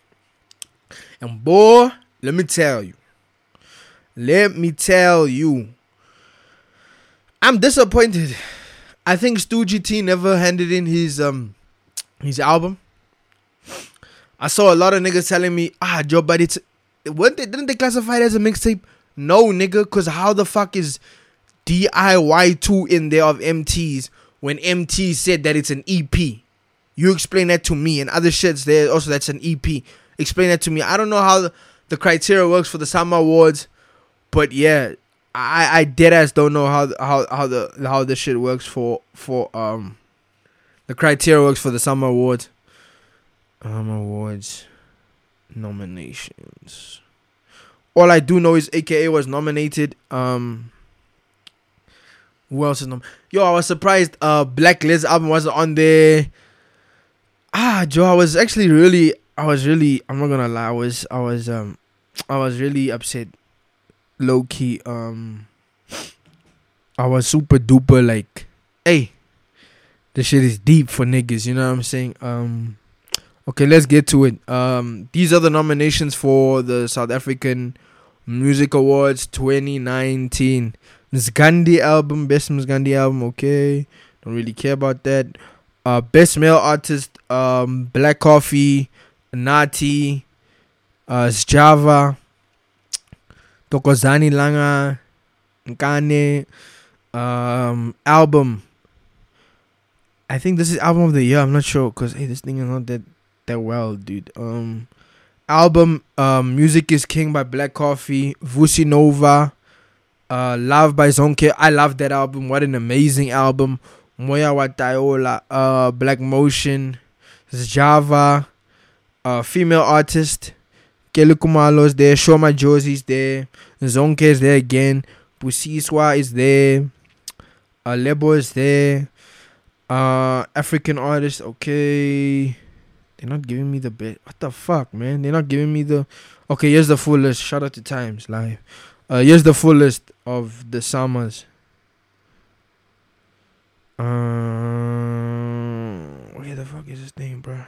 And boy, let me tell you. Let me tell you. I'm disappointed. I think Stogie T never handed in his um his album. I saw a lot of niggas telling me, ah, Joe Buddy, it's what they didn't they classify it as a mixtape? No, nigga, cause how the fuck is DIY two in there of Emtee's when Emtee said that it's an EP? You explain that to me, and other shits there also that's an EP. Explain that to me. I don't know how the, the criteria works for the Sama Awards, but yeah, I I dead ass don't know how how how the how the shit works for for um the criteria works for the Sama Awards. Um awards nominations. All I do know is AKA was nominated. Um who else is nom Yo, I was surprised uh Blaklez album wasn't on there. Ah, Joe, I was actually really I was really I'm not gonna lie, I was I was um I was really upset low key. Um I was super duper like hey this shit is deep for niggas, you know what I'm saying? Um Okay, let's get to it. Um, these are the nominations for the South African Music Awards 2019. Gandhi album, best Maskandi album. Okay, don't really care about that. Uh, best male artist, um, Black Coffee, Nati, uh, Sjava, Thokozani Langa, Nkane, um, album. I think this is album of the year. I'm not sure because hey, this thing is not that that well, dude. Um, album, um, Music is King by Black Coffee, Vusi Nova, uh, Love by Zonke. I love that album. What an amazing album. Moya Watayola, uh, Black Motion, Sjava, uh, female artist. Kelly Khumalo's there, Sho Madjozi's there, Zonke is there again, Busiswa is there, uh, Lebo is there, uh, African artist, okay. They're not giving me the bit. What the fuck, man? They're not giving me the. Okay, here's the full list. Shout out to Times Live. Uh, here's the full list of the summers. Uh, where the fuck is his name, bro?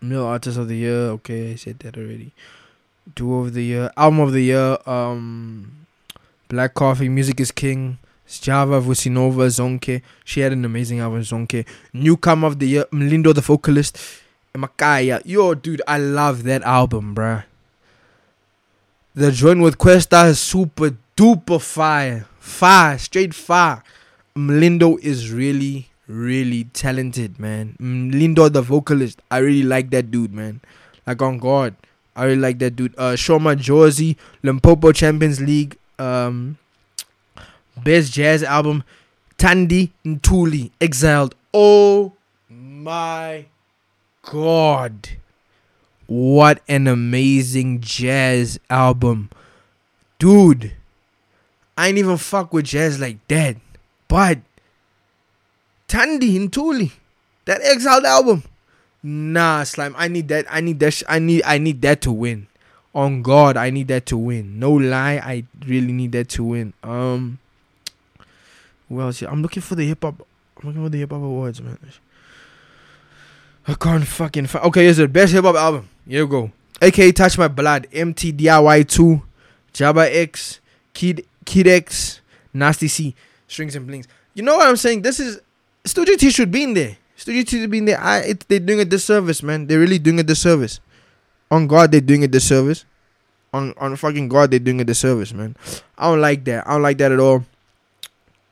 Male Artist of the Year. Okay, I said that already. Duo of the Year. Album of the Year. Um, Black Coffee. Music is King. Sjava Vusinova Zonke. She had an amazing album, Zonke. Newcomer of the year, Mlindo the vocalist. Makaya. Yo, dude, I love that album, bruh. The joint with Kwesta is super duper fire. Fire, straight fire. Mlindo is really, really talented, man. Mlindo the vocalist. I really like that dude, man. Like on God. I really like that dude. Uh Sho Madjozi, Limpopo Champions League. Um Best Jazz Album, Thandi Ntuli, Exiled. Oh my god. What an amazing jazz album. Dude, I ain't even fuck with jazz like that. But Thandi Ntuli, that Exiled album. Nah, slime. I need that. I need that. Sh- I need. I need that to win. On God, I need that to win. No lie, I really need that to win. Um, else? I'm looking for the hip hop. I'm looking for the hip hop awards, man. I can't fucking find. Okay, here's the best hip hop album. Here you go. AKA Touch My Blood, Emtee DIY 2, Jabba X, Kid Kid X, Nasty C, Strings and Blings. You know what I'm saying? This is Stogie T should be in there. Stogie T should be in there. I, it, they're doing a disservice, man. They're really doing a disservice. On God, they're doing a disservice. On on fucking God, they're doing a disservice, man. I don't like that. I don't like that at all.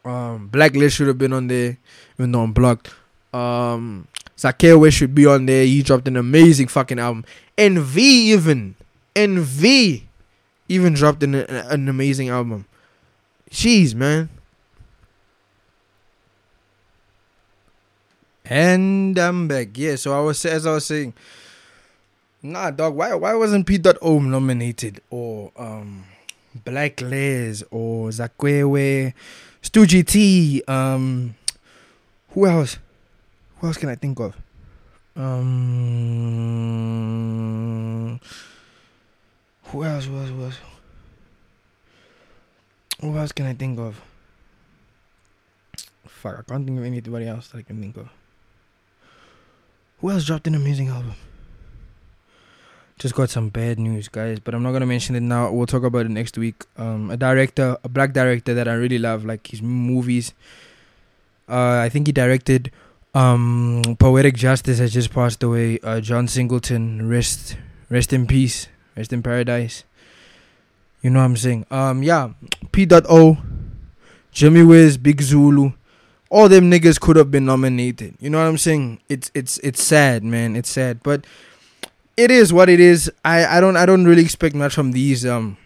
Um, Blaklez should have been on there, even though I'm blocked. Um, Zakwe should be on there. He dropped an amazing fucking album. NV even, NV even dropped an an amazing album. Jeez, man. And I'm back. Yeah, so I was as I was saying, Nah, dog. Why why wasn't P. O nominated or um Blaklez or Zakwewe, Stogie T, um who else? Who else can I think of? Um who else? Who else? Who else? Who else can I think of? Fuck, I can't think of anybody else that I can think of. Who else dropped an amazing album? Just got some bad news, guys, but I'm not gonna mention it now. We'll talk about it next week. Um, a director, a black director that I really love, like his movies. Uh, I think he directed um, Poetic Justice has just passed away. Uh, John Singleton, rest, rest in peace, rest in paradise. You know what I'm saying? Um, yeah, P. O, Jimmy Wiz, Big Zulu, all them niggas could have been nominated. You know what I'm saying? It's it's it's sad, man. It's sad, but it is what it is. I I don't I don't really expect much from these um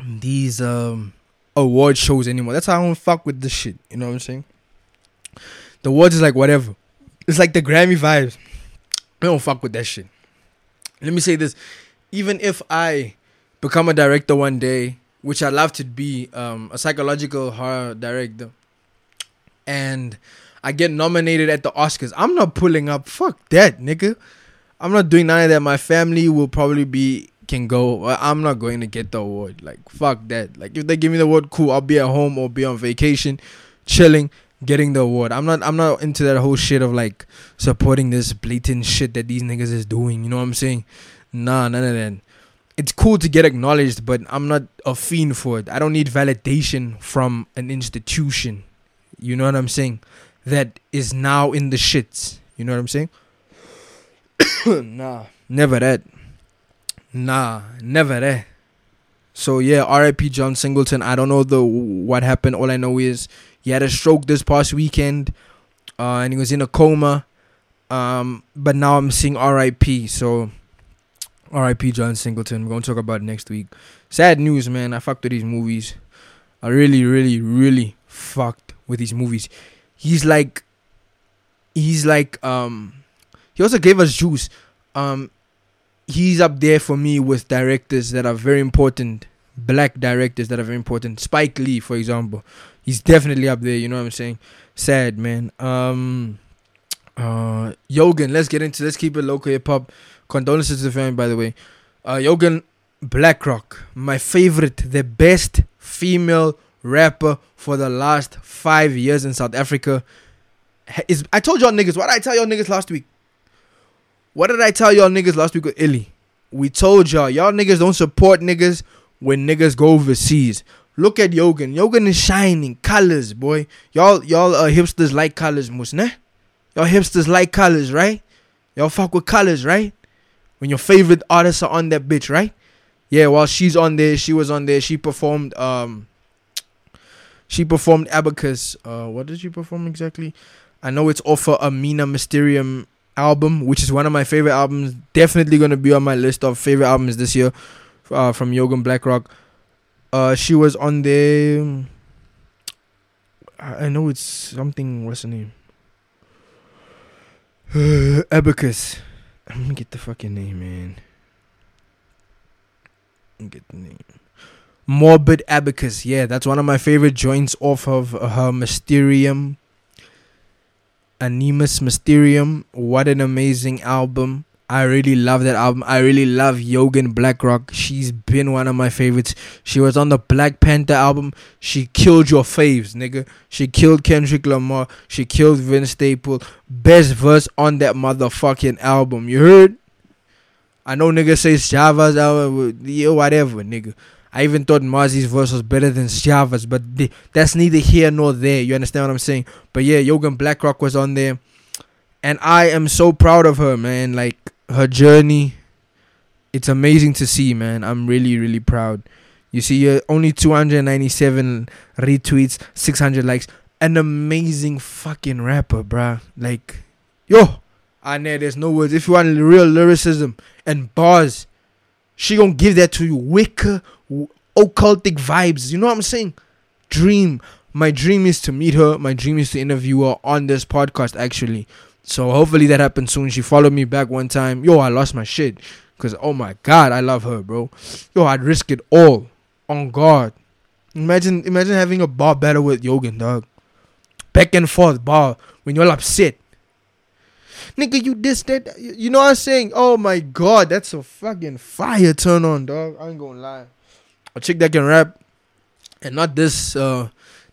these um award shows anymore. That's how I don't fuck with this shit. You know what I'm saying? The awards is like whatever. It's like the Grammy vibes. I don't fuck with that shit. Let me say this: even if I become a director one day, which I love to be, um, a psychological horror director, and I get nominated at the Oscars, I'm not pulling up. Fuck that, nigga. I'm not doing none of that. My family will probably be can go. I'm not going to get the award. Like fuck that. Like if they give me the award, cool. I'll be at home or be on vacation, chilling, getting the award. I'm not. I'm not into that whole shit of like supporting this blatant shit that these niggas is doing. You know what I'm saying? Nah, none of that. It's cool to get acknowledged, but I'm not a fiend for it. I don't need validation from an institution. You know what I'm saying? That is now in the shits. You know what I'm saying? nah, never that. Nah, never that. So yeah, R.I.P. John Singleton. I don't know the what happened. All I know is he had a stroke this past weekend, uh, and he was in a coma. Um, but now I'm seeing R.I.P. So R.I.P. John Singleton. We're gonna talk about next week. Sad news, man. I fucked with these movies. I really, really, really fucked with these movies. He's like, he's like, um, he also gave us juice. Um, he's up there for me with directors that are very important, black directors that are very important. Spike Lee, for example, he's definitely up there. You know what I'm saying? Sad man. Um, uh, Yugen. Let's get into. Let's keep it local hip hop. Condolences to the family, by the way. Uh, Yugen Blakrok, my favorite, the best female rapper for the last five years in South Africa. Is I told y'all niggas. What did I tell y'all niggas last week? What did I tell y'all niggas last week with Illy? We told y'all, y'all niggas don't support niggas when niggas go overseas. Look at Yugen. Yugen is shining colors, boy. Y'all, y'all uh, hipsters like colors, musne. Y'all hipsters like colors, right? Y'all fuck with colors, right? When your favorite artists are on that bitch, right? Yeah, while she's on there, she was on there. She performed. Um, she performed Abacus. Uh, what did she perform exactly? I know it's off of Anima Mysterium album, which is one of my favorite albums. Definitely gonna be on my list of favorite albums this year uh, from Yugen Blakrok. Uh, she was on the. I know it's something. What's her name? Abacus. I'm gonna get the fucking name, man. Get the name. Morbid Abacus. Yeah, that's one of my favorite joints off of her Mysterium Anima Mysterium. What an amazing album. I really love that album. I really love Yugen Blakrok. She's been one of my favorites. She was on the Black Panther album. She killed your faves, nigga. She killed Kendrick Lamar. She killed Vince Staple. Best verse on that motherfucking album. You heard? I know nigga says Sjava's album, yeah, whatever, nigga. I even thought Mozzy's verse was better than Sjava's, but that's neither here nor there. You understand what I'm saying? But yeah, Yugen Blakrok was on there, and I am so proud of her, man. Like her journey, it's amazing to see, man. I'm really, really proud. You see, uh, only 297 retweets, 600 likes. An amazing fucking rapper, bruh. Like, yo, I know there's no words. If you want real lyricism and bars, she gonna give that to you. Wicker, occultic vibes. You know what I'm saying? Dream. My dream is to meet her. My dream is to interview her on this podcast, actually. So hopefully that happens soon. She followed me back one time. Yo, I lost my shit. Cause oh my god, I love her, bro. Yo, I'd risk it all on God. Imagine, imagine having a bar battle with Yugen, dog. Back and forth bar when you're upset. Nigga, you this that. You know what I'm saying? Oh my god, that's a fucking fire turn on, dog. I ain't gonna lie. A chick that can rap and not this uh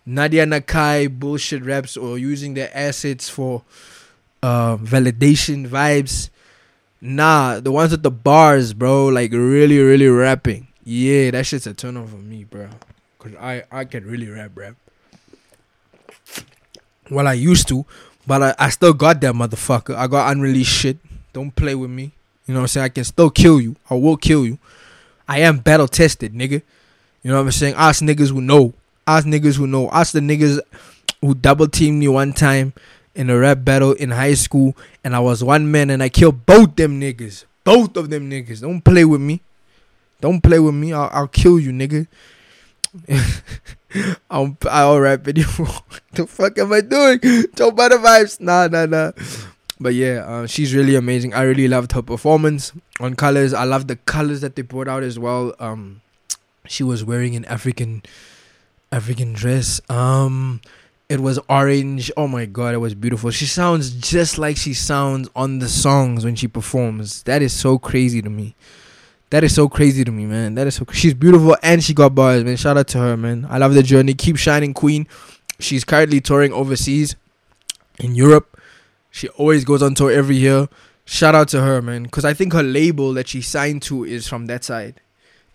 Nadia Nakai bullshit raps or using their assets for uh validation vibes. Nah, the ones with the bars, bro, like really, really rapping. Yeah, that shit's a turn on for me, bro. Cause I I can really rap, rap. Well, I used to, but I, I still got that motherfucker. I got unreleased shit. Don't play with me. You know what I'm saying? I can still kill you. I will kill you. I am battle tested, nigga. You know what I'm saying? Us niggas who know. Us niggas who know. Us the niggas who double teamed me one time in a rap battle in high school, and I was one man and I killed both them niggas. Both of them niggas. Don't play with me. Don't play with me. I'll, I'll kill you, nigga. I'll, I'll rap it. the fuck am I doing? Joe Butter vibes. Nah, nah, nah. But yeah, uh, she's really amazing. I really loved her performance on colors. I love the colors that they brought out as well. Um, she was wearing an African African dress. Um, it was orange. Oh my god, it was beautiful. She sounds just like she sounds on the songs when she performs. That is so crazy to me. That is so crazy to me, man. That is so. She's beautiful and she got bars, man. Shout out to her, man. I love the journey. Keep shining, queen. She's currently touring overseas in Europe. She always goes on tour every year. Shout out to her, man. Because I think her label that she signed to is from that side.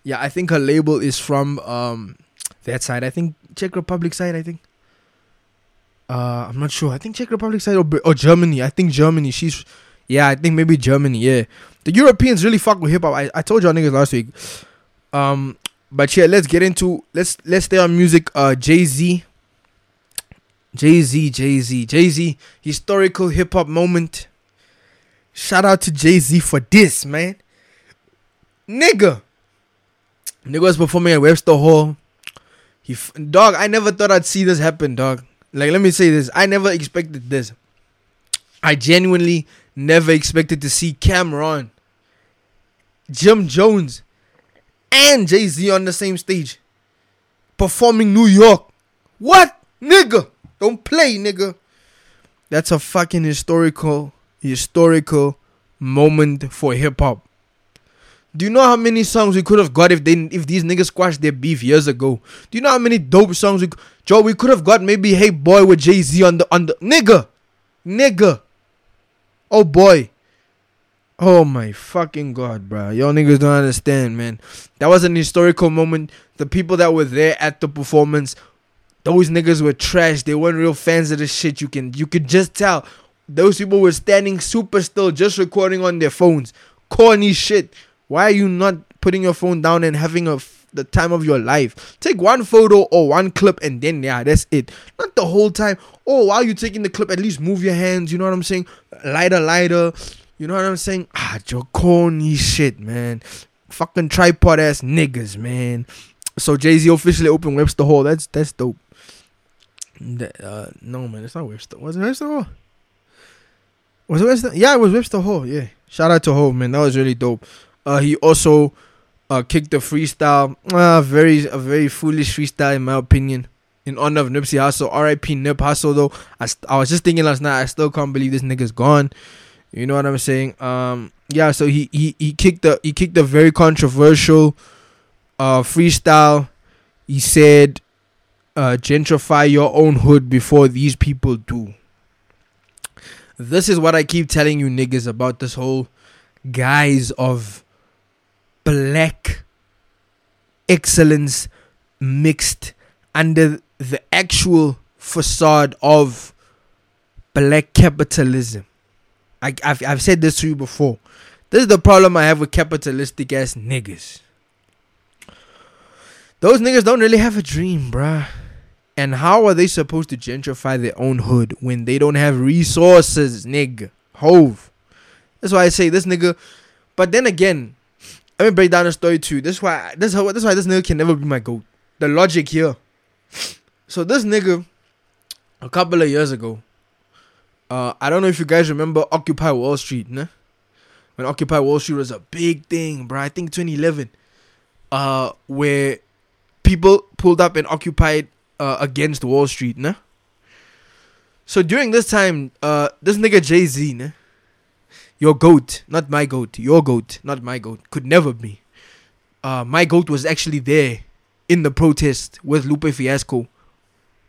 Yeah, I think her label is from um that side. I think Czech Republic side. I think. Uh, I'm not sure. I think Czech Republic side or, or Germany. I think Germany. She's, yeah, I think maybe Germany. Yeah, the Europeans really fuck with hip hop. I, I told y'all niggas last week. Um, but yeah, let's get into let's let's stay on music. Uh, Jay Z. Jay Z, Jay Z, Jay Z, historical hip hop moment. Shout out to Jay Z for this, man. Nigga. Nigga was performing at Webster Hall. He, f- dog, I never thought I'd see this happen, dog. Like, let me say this. I never expected this. I genuinely never expected to see Cam'ron, Jim Jones, and Jay Z on the same stage performing New York. What? Nigga. Don't play, nigga. That's a fucking historical, historical moment for hip hop. Do you know how many songs we could have got if they if these niggas squashed their beef years ago? Do you know how many dope songs we Joe we could have got maybe Hey Boy with Jay Z on the on the nigga, nigga. Oh boy. Oh my fucking god, bro. Y'all niggas don't understand, man. That was an historical moment. The people that were there at the performance, those niggas were trash. They weren't real fans of the shit. You can you could just tell. Those people were standing super still, just recording on their phones. Corny shit. Why are you not putting your phone down and having a f- the time of your life? Take one photo or one clip and then yeah, that's it. Not the whole time. Oh, while you're taking the clip, at least move your hands. You know what I'm saying? Lighter, lighter. You know what I'm saying? Ah, Joe corny shit, man. Fucking tripod ass niggas, man. So Jay Z officially opened Webster Hall. That's that's dope. That, uh, no man, it's not Webster. Was it Webster Hall? Was it Webster? Yeah, it was Webster Hall. Yeah. Shout out to Hov, man. That was really dope. Uh, he also uh, kicked the freestyle. Uh, very a very foolish freestyle in my opinion. In honor of Nipsey Hussle, R.I.P. Nip Hussle. Though I, st- I was just thinking last night, I still can't believe this nigga's gone. You know what I'm saying? Um, yeah. So he he he kicked the he kicked a very controversial uh freestyle. He said, uh, "Gentrify your own hood before these people do." This is what I keep telling you niggas about this whole guise of black excellence mixed under the actual facade of black capitalism. I, I've, I've said this to you before. This is the problem I have with capitalistic ass niggas. Those niggas don't really have a dream, bruh. And how are they supposed to gentrify their own hood when they don't have resources, nigga? Hove. That's why I say this nigga. But then again, let me break down the story too. This is why this this why this nigga can never be my goat. The logic here. So this nigga, a couple of years ago, uh, I don't know if you guys remember Occupy Wall Street, nah? when Occupy Wall Street was a big thing, bro. I think 2011, uh, where people pulled up and occupied uh, against Wall Street, nah. So during this time, uh, this nigga Jay Z, nah, your goat, not my goat, your goat, not my goat, could never be. Uh, my goat was actually there in the protest with Lupe Fiasco,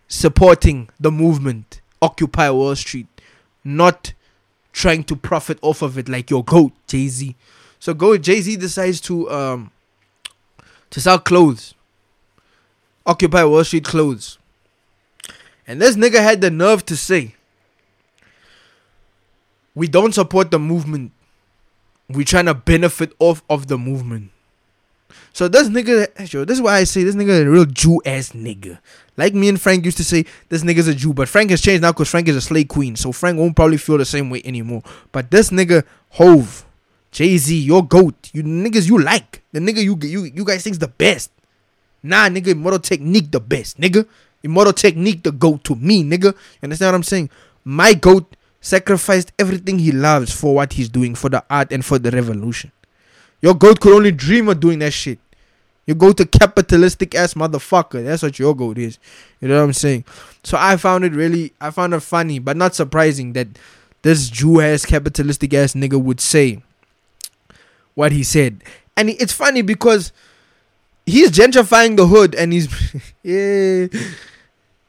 supporting the movement, Occupy Wall Street, not trying to profit off of it like your goat, Jay Z. So go Jay Z decides to um to sell clothes. Occupy Wall Street clothes. And this nigga had the nerve to say, We don't support the movement. We're trying to benefit off of the movement. So this nigga, yo, this is why I say this nigga is a real Jew ass nigga. Like me and Frank used to say, this nigga's a Jew, but Frank has changed now because Frank is a slave queen. So Frank won't probably feel the same way anymore. But this nigga, Hove, Jay Z, your goat, you niggas you like, the nigga you you you guys think's the best. Nah, nigga, Immortal Technique the best, nigga. Immortal Technique the goat to me, nigga. You understand what I'm saying? My goat sacrificed everything he loves for what he's doing, for the art and for the revolution. Your goat could only dream of doing that shit. You go to capitalistic ass motherfucker. That's what your goat is. You know what I'm saying? So I found it really, I found it funny, but not surprising that this Jew ass capitalistic ass nigga would say what he said. And it's funny because he's gentrifying the hood and he's yeah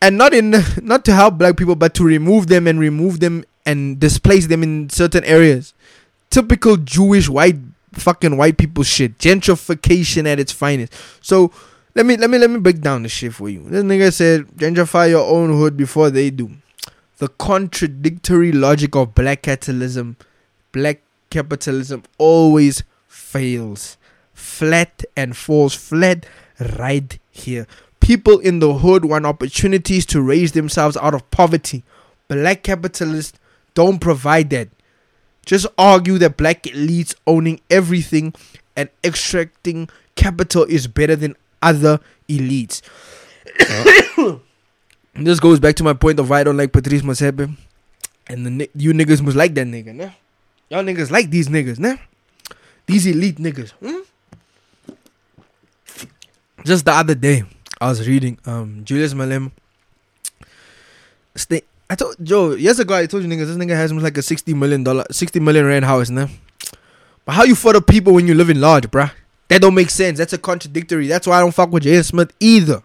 and not in not to help black people but to remove them and remove them and displace them in certain areas. Typical Jewish white fucking white people shit. Gentrification at its finest. So let me let me let me break down the shit for you. This nigga said gentrify your own hood before they do. The contradictory logic of black capitalism, black capitalism always fails. Flat and falls flat right here. People in the hood want opportunities to raise themselves out of poverty. Black capitalists don't provide that. Just argue that black elites owning everything and extracting capital is better than other elites. this goes back to my point of why I don't like Patrice Motsepe. And the you niggas must like that nigga, nah? Y'all niggas like these niggas, nah? These elite niggas. Hmm? Just the other day, I was reading um Julius Malema. Stay I told Joe years ago. I told you niggas this nigga has like a sixty million dollar, sixty million rand house, nah. But how you for the people when you live in large, bruh? That don't make sense. That's a contradictory. That's why I don't fuck with Jay Smith either.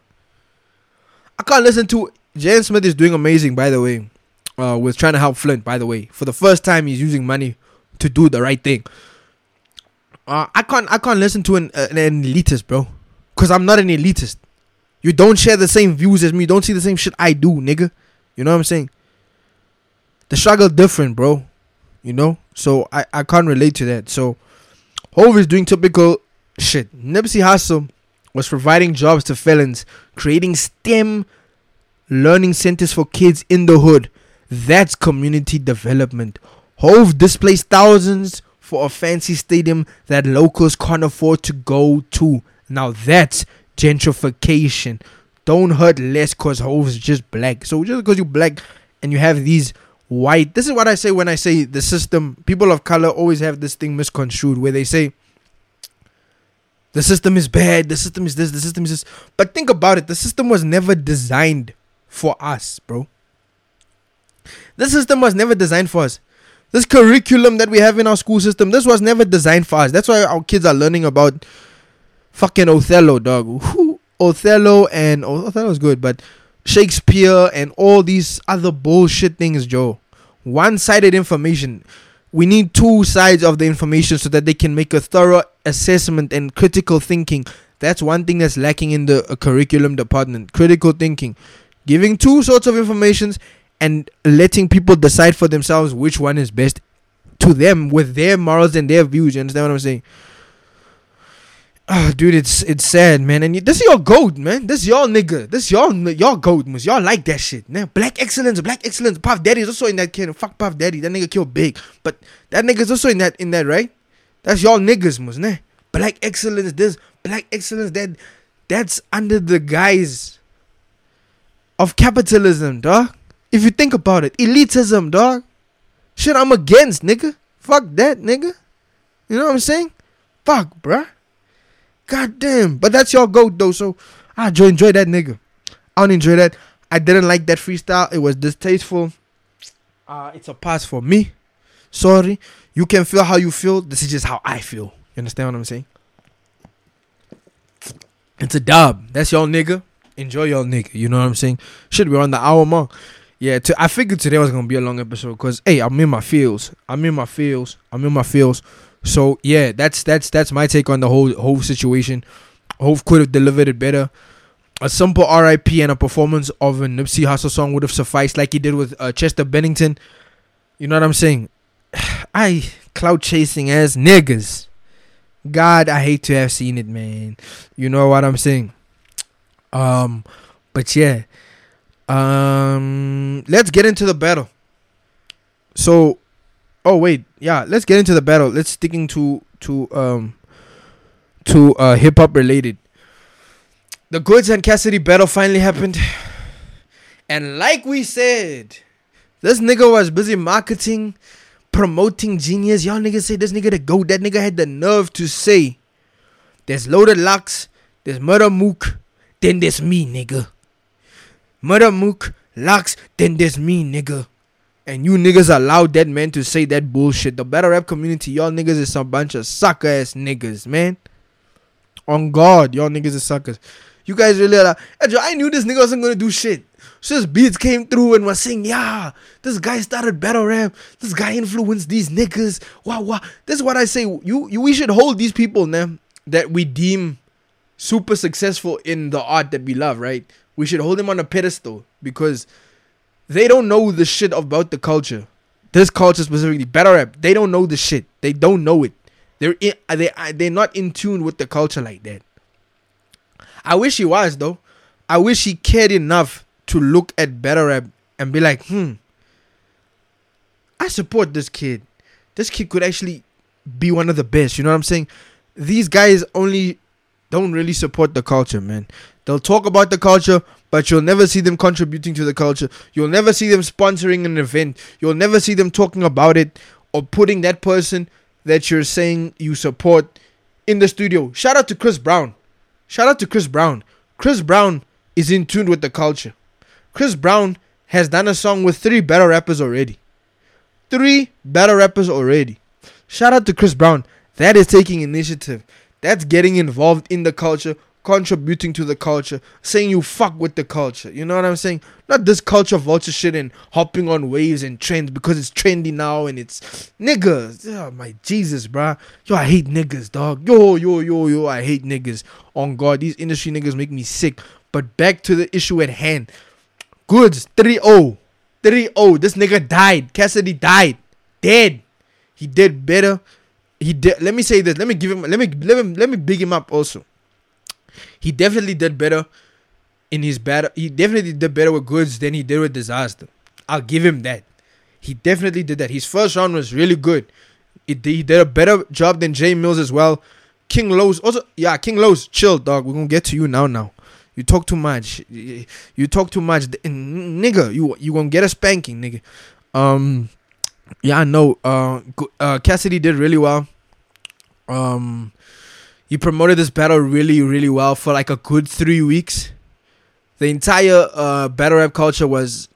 I can't listen to Jay Smith is doing amazing, by the way. Uh, with trying to help Flint, by the way. For the first time, he's using money to do the right thing. Uh, I can't, I can't listen to an, an elitist, bro, cause I'm not an elitist. You don't share the same views as me. You don't see the same shit I do, nigga. You know what I'm saying? The struggle different, bro. You know? So I, I can't relate to that. So Hove is doing typical shit. Nipsey Hussle was providing jobs to felons, creating STEM learning centers for kids in the hood. That's community development. Hove displaced thousands for a fancy stadium that locals can't afford to go to. Now that's gentrification. Don't hurt less cause hoes just black. So just because you black and you have these white this is what I say when I say the system people of color always have this thing misconstrued where they say the system is bad, the system is this, the system is this. But think about it, the system was never designed for us, bro. The system was never designed for us. This curriculum that we have in our school system, this was never designed for us. That's why our kids are learning about fucking Othello, dog. Othello and oh, Othello's good, but Shakespeare and all these other bullshit things, Joe. One-sided information. We need two sides of the information so that they can make a thorough assessment and critical thinking. That's one thing that's lacking in the uh, curriculum department. Critical thinking. Giving two sorts of informations and letting people decide for themselves which one is best to them with their morals and their views. You understand what I'm saying? Oh, dude, it's it's sad, man. And this is your goat, man. This y'all nigga. This y'all y'all goat, man. Y'all like that shit, man. Black excellence, black excellence. Puff Daddy is also in that kid. Fuck Puff Daddy. That nigga killed big, but that nigga's also in that in that right. That's y'all niggas, man. Black excellence. This black excellence. That that's under the guise of capitalism, dog. If you think about it, elitism, dog. Shit, I'm against, nigga. Fuck that, nigga. You know what I'm saying? Fuck, bruh. God damn. But that's your goat though, so I enjoy that nigga. I don't enjoy that. I didn't like that freestyle. It was distasteful. Uh, it's a pass for me. Sorry. You can feel how you feel. This is just how I feel. You understand what I'm saying? It's a dub. That's your nigga. Enjoy your nigga. You know what I'm saying? Should we're on the hour mark. Yeah, to, I figured today was gonna be a long episode because hey, I'm in my feels. I'm in my feels. I'm in my feels. So yeah, that's that's that's my take on the whole whole situation. Hove could have delivered it better. A simple RIP and a performance of a Nipsey Hussle song would have sufficed, like he did with uh, Chester Bennington. You know what I'm saying? I cloud chasing as niggas. God, I hate to have seen it, man. You know what I'm saying? Um, but yeah. Um, let's get into the battle. So, oh wait, yeah, let's get into the battle. Let's sticking to to um to uh hip hop related. The Goodz and Cassidy battle finally happened. And like we said, this nigga was busy marketing, promoting genius. Y'all niggas say this nigga the go. That nigga had the nerve to say, there's Loaded Lux, there's Murda Mook, then there's me, nigga. Murda Mook, Lux, then there's me, nigga. And you niggas allow that man to say that bullshit. The battle rap community, y'all niggas is some bunch of sucker ass niggas, man. On God, y'all niggas is suckers. You guys really are. Like, I knew this nigga wasn't gonna do shit. So Swizz Beatz came through and was saying, yeah, this guy started battle rap. This guy influenced these niggas. Wow, wow. This is what I say. You, you we should hold these people, man, that we deem super successful in the art that we love, right? We should hold them on a pedestal because they don't know the shit about the culture. This culture specifically, battle rap, they don't know the shit. They don't know it. They're in, they they're not in tune with the culture like that. I wish he was though. I wish he cared enough to look at battle rap and be like, hmm, I support this kid. This kid could actually be one of the best. You know what I'm saying? These guys only don't really support the culture, man. They'll talk about the culture, but you'll never see them contributing to the culture. You'll never see them sponsoring an event. You'll never see them talking about it or putting that person that you're saying you support in the studio. Shout out to Chris Brown. Shout out to Chris Brown. Chris Brown is in tune with the culture. Chris Brown has done a song with three battle rappers already. Three battle rappers already. Shout out to Chris Brown. That is taking initiative. That's getting involved in the culture, contributing to the culture, saying you fuck with the culture. You know what I'm saying? Not this culture of vulture shit and hopping on waves and trends because it's trendy now and it's niggas. Oh my Jesus, bruh. Yo, I hate niggas, dog. Yo, yo, yo, yo, I hate niggas. On God, these industry niggas make me sick. But back to the issue at hand. Goodz 3-0. 3-0. This nigga died. Cassidy died. Dead. He did better. He did let me say this. Let me give him let me let him let me big him up also. He definitely did better in his battle. He definitely did better with Goodz than he did with Dizaster. I'll give him that. He definitely did that. His first round was really good. It, he did a better job than Jay Mills as well. King Los also yeah, King Los chill dog. We're gonna get to you now now. You talk too much. You talk too much, nigga. You you gonna get a spanking, nigga. Um, yeah, I know. Uh, uh, Cassidy did really well. Um, he promoted this battle really, really well for like a good three weeks. The entire uh battle rap culture was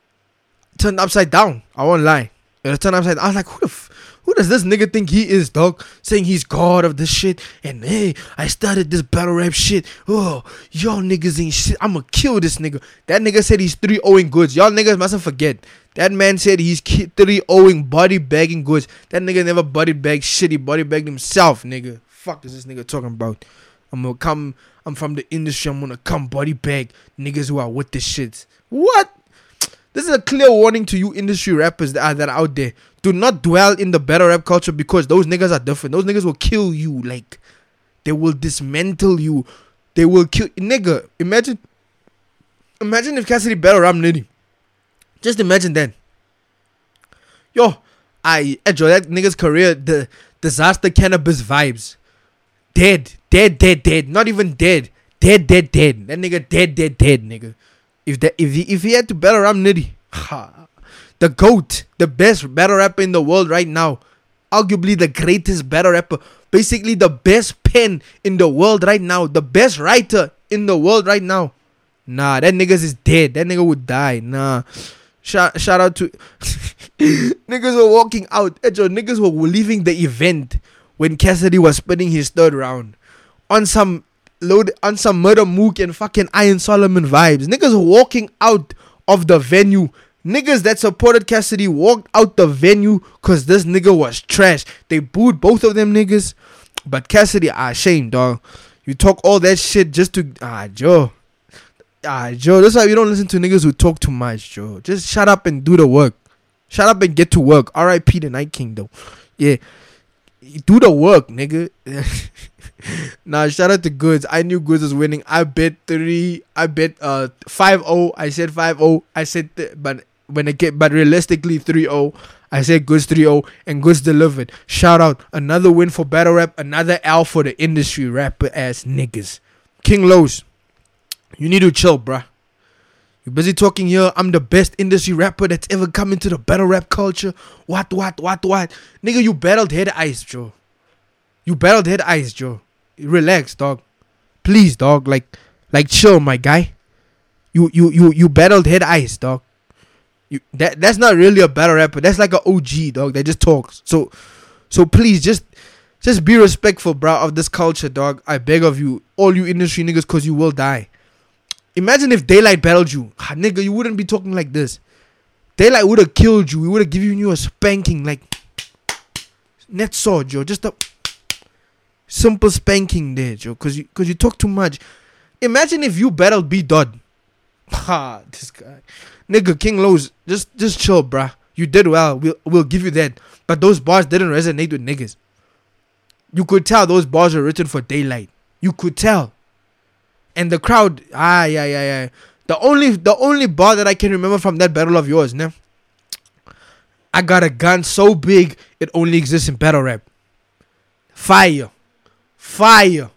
turned upside down. I won't lie. It was turned upside. down. I was like, who the. F- who does this nigga think he is, dog? Saying he's god of this shit. And hey, I started this battle rap shit. Oh, y'all niggas ain't shit. I'ma kill this nigga. That nigga said he's 3 owing Goodz. Y'all niggas mustn't forget. That man said he's 3 owing body bagging Goodz. That nigga never body bagged shit. He body bagged himself, nigga. Fuck is this nigga talking about? I'm gonna come. I'm from the industry. I'm gonna come body bag niggas who are with this shit. What? This is a clear warning to you industry rappers that are, that are out there. Do not dwell in the battle rap culture because those niggas are different. Those niggas will kill you. Like, they will dismantle you. They will kill. Nigga, imagine. Imagine if Cassidy battle rap Nitty. Just imagine then. Yo, I enjoy that nigga's career. The Dizaster Canibus vibes. Dead. Dead, dead, dead. Not even dead. Dead, dead, dead. That nigga dead, dead, dead, nigga. If that if he if he had to battle rap Nitty, ha, the goat, the best battle rapper in the world right now, arguably the greatest battle rapper, basically the best pen in the world right now, the best writer in the world right now. Nah, that niggas is dead. That nigga would die. Nah. Shout, shout out to niggas were walking out. Ejo, niggas were leaving the event when Cassidy was spinning his third round on some load on some Murda Mook and fucking Iron Solomon vibes. Niggas walking out of the venue. Niggas that supported Cassidy walked out the venue cause this nigga was trash. They booed both of them niggas. But Cassidy, ah, shame, dog. You talk all that shit just to ah Joe. Ah Joe, that's why you don't listen to niggas who talk too much, Joe. Just shut up and do the work. Shut up and get to work. R.I.P. the Night King though. Yeah. Do the work, nigga. nah, shout out to Goodz. I knew Goodz was winning. I bet three. I bet uh 5-0. I said 5-0. I said th- but when it get but realistically 3-0. I said Goodz 3-0 and Goodz delivered. Shout out. Another win for battle rap. Another L for the industry rapper ass niggas. King Los. You need to chill, bruh. You busy talking here. I'm the best industry rapper that's ever come into the battle rap culture. What, what, what, what? Nigga, you battled Head Ice, Joe. You battled Head Ice, Joe. Relax, dog. Please, dog. Like, like chill, my guy. You, you, you, you battled Head Ice, dog. You that that's not really a battle rapper. That's like an OG, dog. That just talks. So, so please, just, just be respectful, bro, of this culture, dog. I beg of you, all you industry niggas, cause you will die. Imagine if Daylyt battled you. Nigga, you wouldn't be talking like this. Daylyt would have killed you. We would have given you a spanking like net saw, Joe. Just a simple spanking there, Joe. Cause you cause you talk too much. Imagine if you battled B Dot. Ha, this guy. Nigga, King Los, just just chill, bruh. You did well. We'll we'll give you that. But those bars didn't resonate with niggas. You could tell those bars were written for Daylyt. You could tell and the crowd ah yeah yeah yeah. The only the only bar that i can remember from that battle of yours now i got a gun so big it only exists in battle rap. Fire. Fire.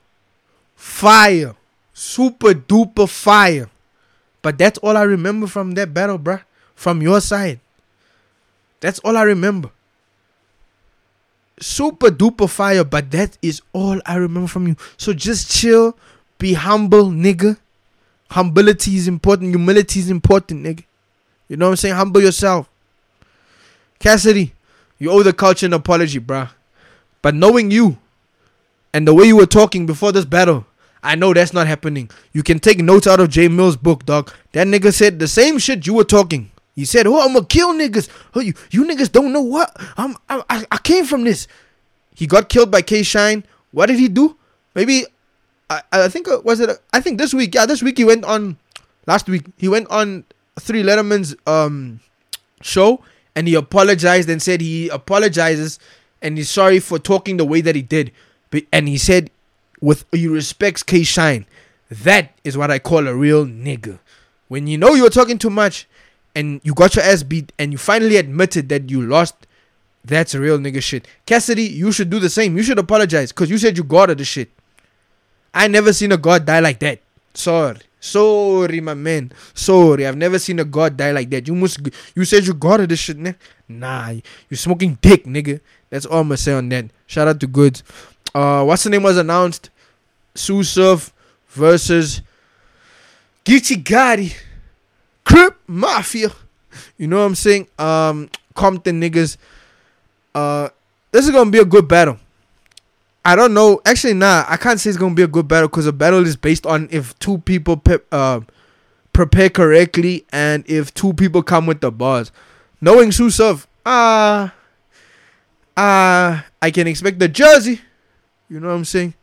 Fire. Super duper fire. But that's all i remember from that battle bruh. From your side. That's all i remember. Super duper fire but that is all i remember from you. So just chill be humble, nigga. Humility is important. Humility is important, nigga. You know what I'm saying? Humble yourself. Cassidy, you owe the culture an apology, bruh. But knowing you and the way you were talking before this battle, I know that's not happening. You can take notes out of Jay Mill's book, dog. That nigga said the same shit you were talking. He said, "Oh, I'm gonna kill niggas. Oh, you, you niggas don't know what. I'm, I, I came from this." He got killed by K Shine. What did he do? Maybe I, I think uh, was it I think this week yeah this week he went on last week he went on Three Letterman's um show and he apologized and said he apologizes and he's sorry for talking the way that he did. But and he said with he respects K Shine that is what I call a real nigga. When you know you're talking too much and you got your ass beat and you finally admitted that you lost that's real nigga shit. Cassidy you should do the same. You should apologize because you said you got the shit I never seen a god die like that. Sorry. Sorry, my man. Sorry. I've never seen a god die like that. You must you said you got this shit, nigga. Nah, you smoking dick, nigga. That's all I'm gonna say on that. Shout out to Goodz. Uh what's the name was announced? Sue Surf versus Geechi Gotti. Crip Mafia. You know what I'm saying? Um Compton niggas. Uh this is gonna be a good battle. I don't know. Actually, nah. I can't say it's gonna be a good battle because a battle is based on if two people pe- uh, prepare correctly and if two people come with the bars. Knowing Susuf, ah, uh, ah, uh, I can expect the jersey. You know what I'm saying?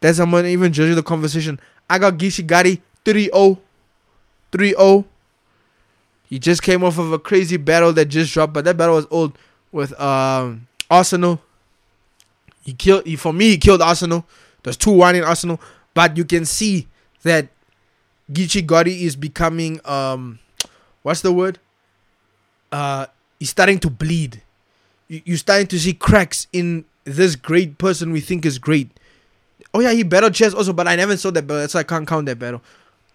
That's I'm gonna even judge the conversation. I got Gotti 3-0. 3-0. He just came off of a crazy battle that just dropped, but that battle was old with um Arsenal. He killed. He, for me, he killed Arsenal. There's two one in Arsenal, but you can see that Geechi Gotti is becoming um, what's the word? Uh, he's starting to bleed. You, you're starting to see cracks in this great person we think is great. Oh yeah, he battled chess also, but I never saw that battle, so I can't count that battle.